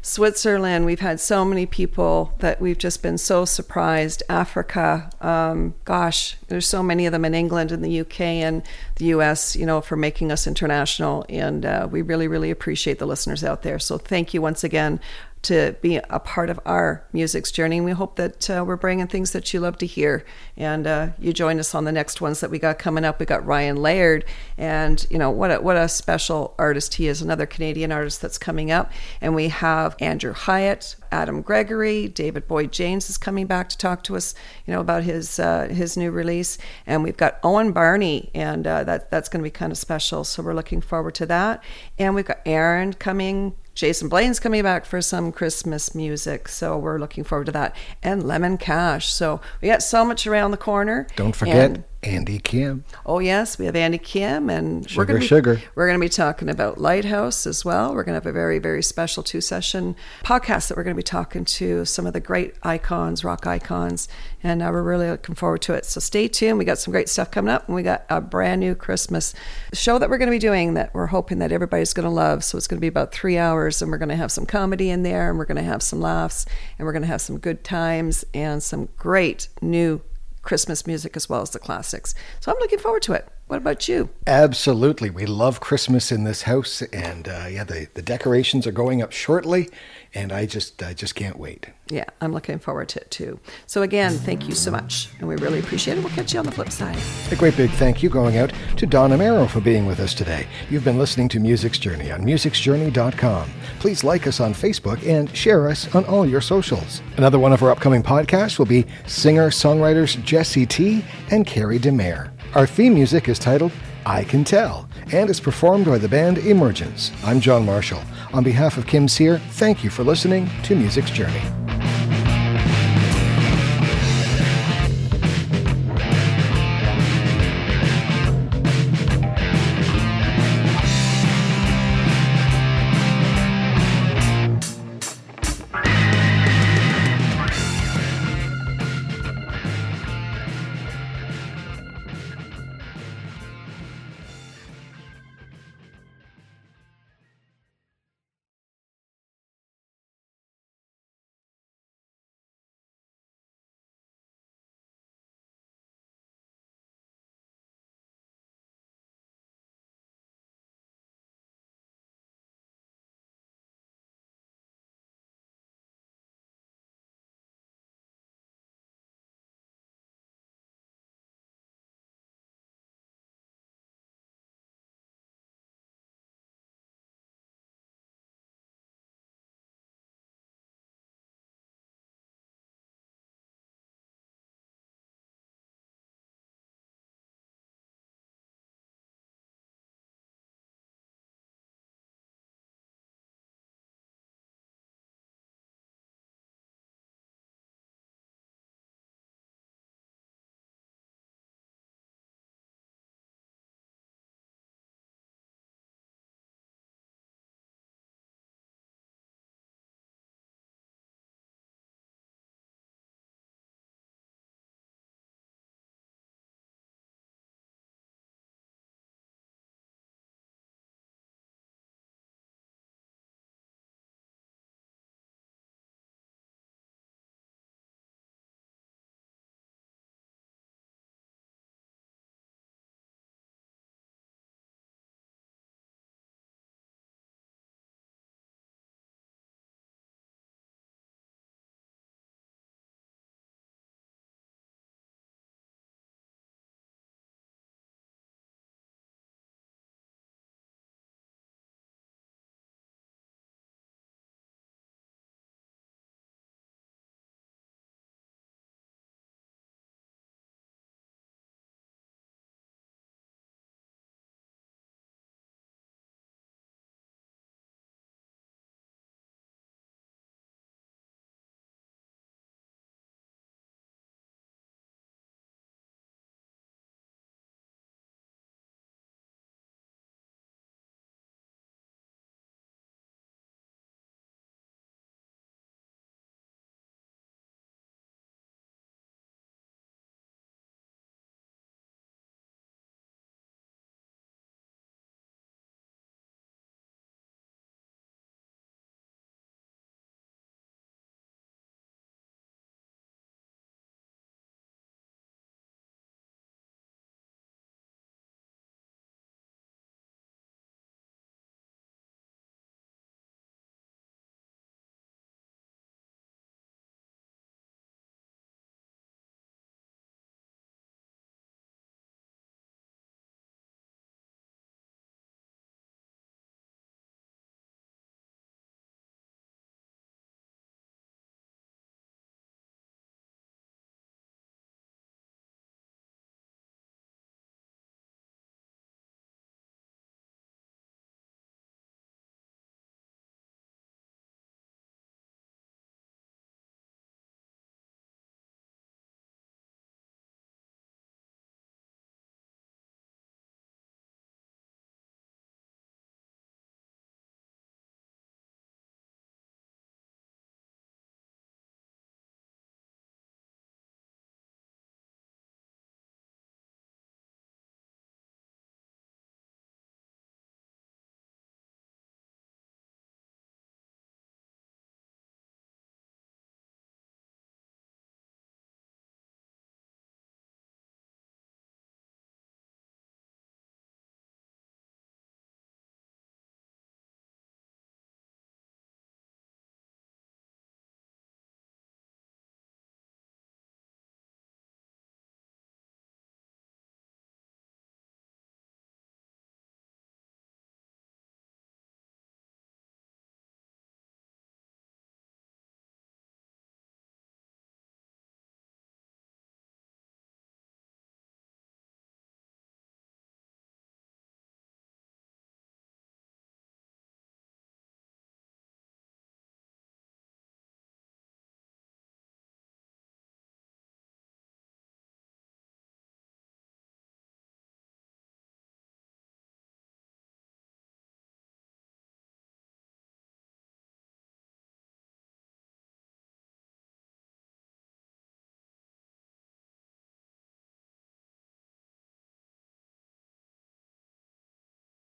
Switzerland, we've had so many people that we've just been so surprised. Africa, um, gosh, there's so many of them in England and the UK and the US, you know, for making us international. And uh, we really, really appreciate the listeners out there. So thank you once again to be a part of our music's journey. And we hope that uh, we're bringing things that you love to hear. And uh, you join us on the next ones that we got coming up. We got Ryan Laird, and you know what a, what a special artist he is. Another Canadian artist that's coming up. And we have Andrew Hyatt, Adam Gregory, David Boyd James is coming back to talk to us, you know, about his uh, his new release. And we've got Owen Barney, and uh, that that's going to be kind of special. So we're looking forward to that. And we've got Aaron coming Jason Blaine's coming back for some Christmas music, so we're looking forward to that. And Lemon Cash. So we got so much around the corner. Don't forget and, Andy Kim. Oh yes, we have Andy Kim, and sugar, we're gonna be, sugar. We're going to be talking about Lighthouse as well. We're going to have a very very special two session podcast that we're going to be talking to some of the great icons, rock icons, and uh, we're really looking forward to it. So stay tuned. We got some great stuff coming up, and we got a brand new Christmas show that we're going to be doing that we're hoping that everybody's going to love. So it's going to be about three hours, and we're going to have some comedy in there, and we're going to have some laughs, and we're going to have some good times and some great new Christmas music as well as the classics. So I'm looking forward to it. What about you? Absolutely. We love Christmas in this house. And uh, yeah, the, the decorations are going up shortly. And I just, I just can't wait. Yeah, I'm looking forward to it too. So again, thank you so much. And we really appreciate it. We'll catch you on the flip side. A great big thank you going out to Don Amero for being with us today. You've been listening to Music's Journey on musicsjourney.com. Please like us on Facebook and share us on all your socials. Another one of our upcoming podcasts will be singer songwriters Jesse T and Carrie DeMare. Our theme music is titled I Can Tell and is performed by the band Emergence. I'm John Marshall. On behalf of Kim Cyr, thank you for listening to Music's Journey.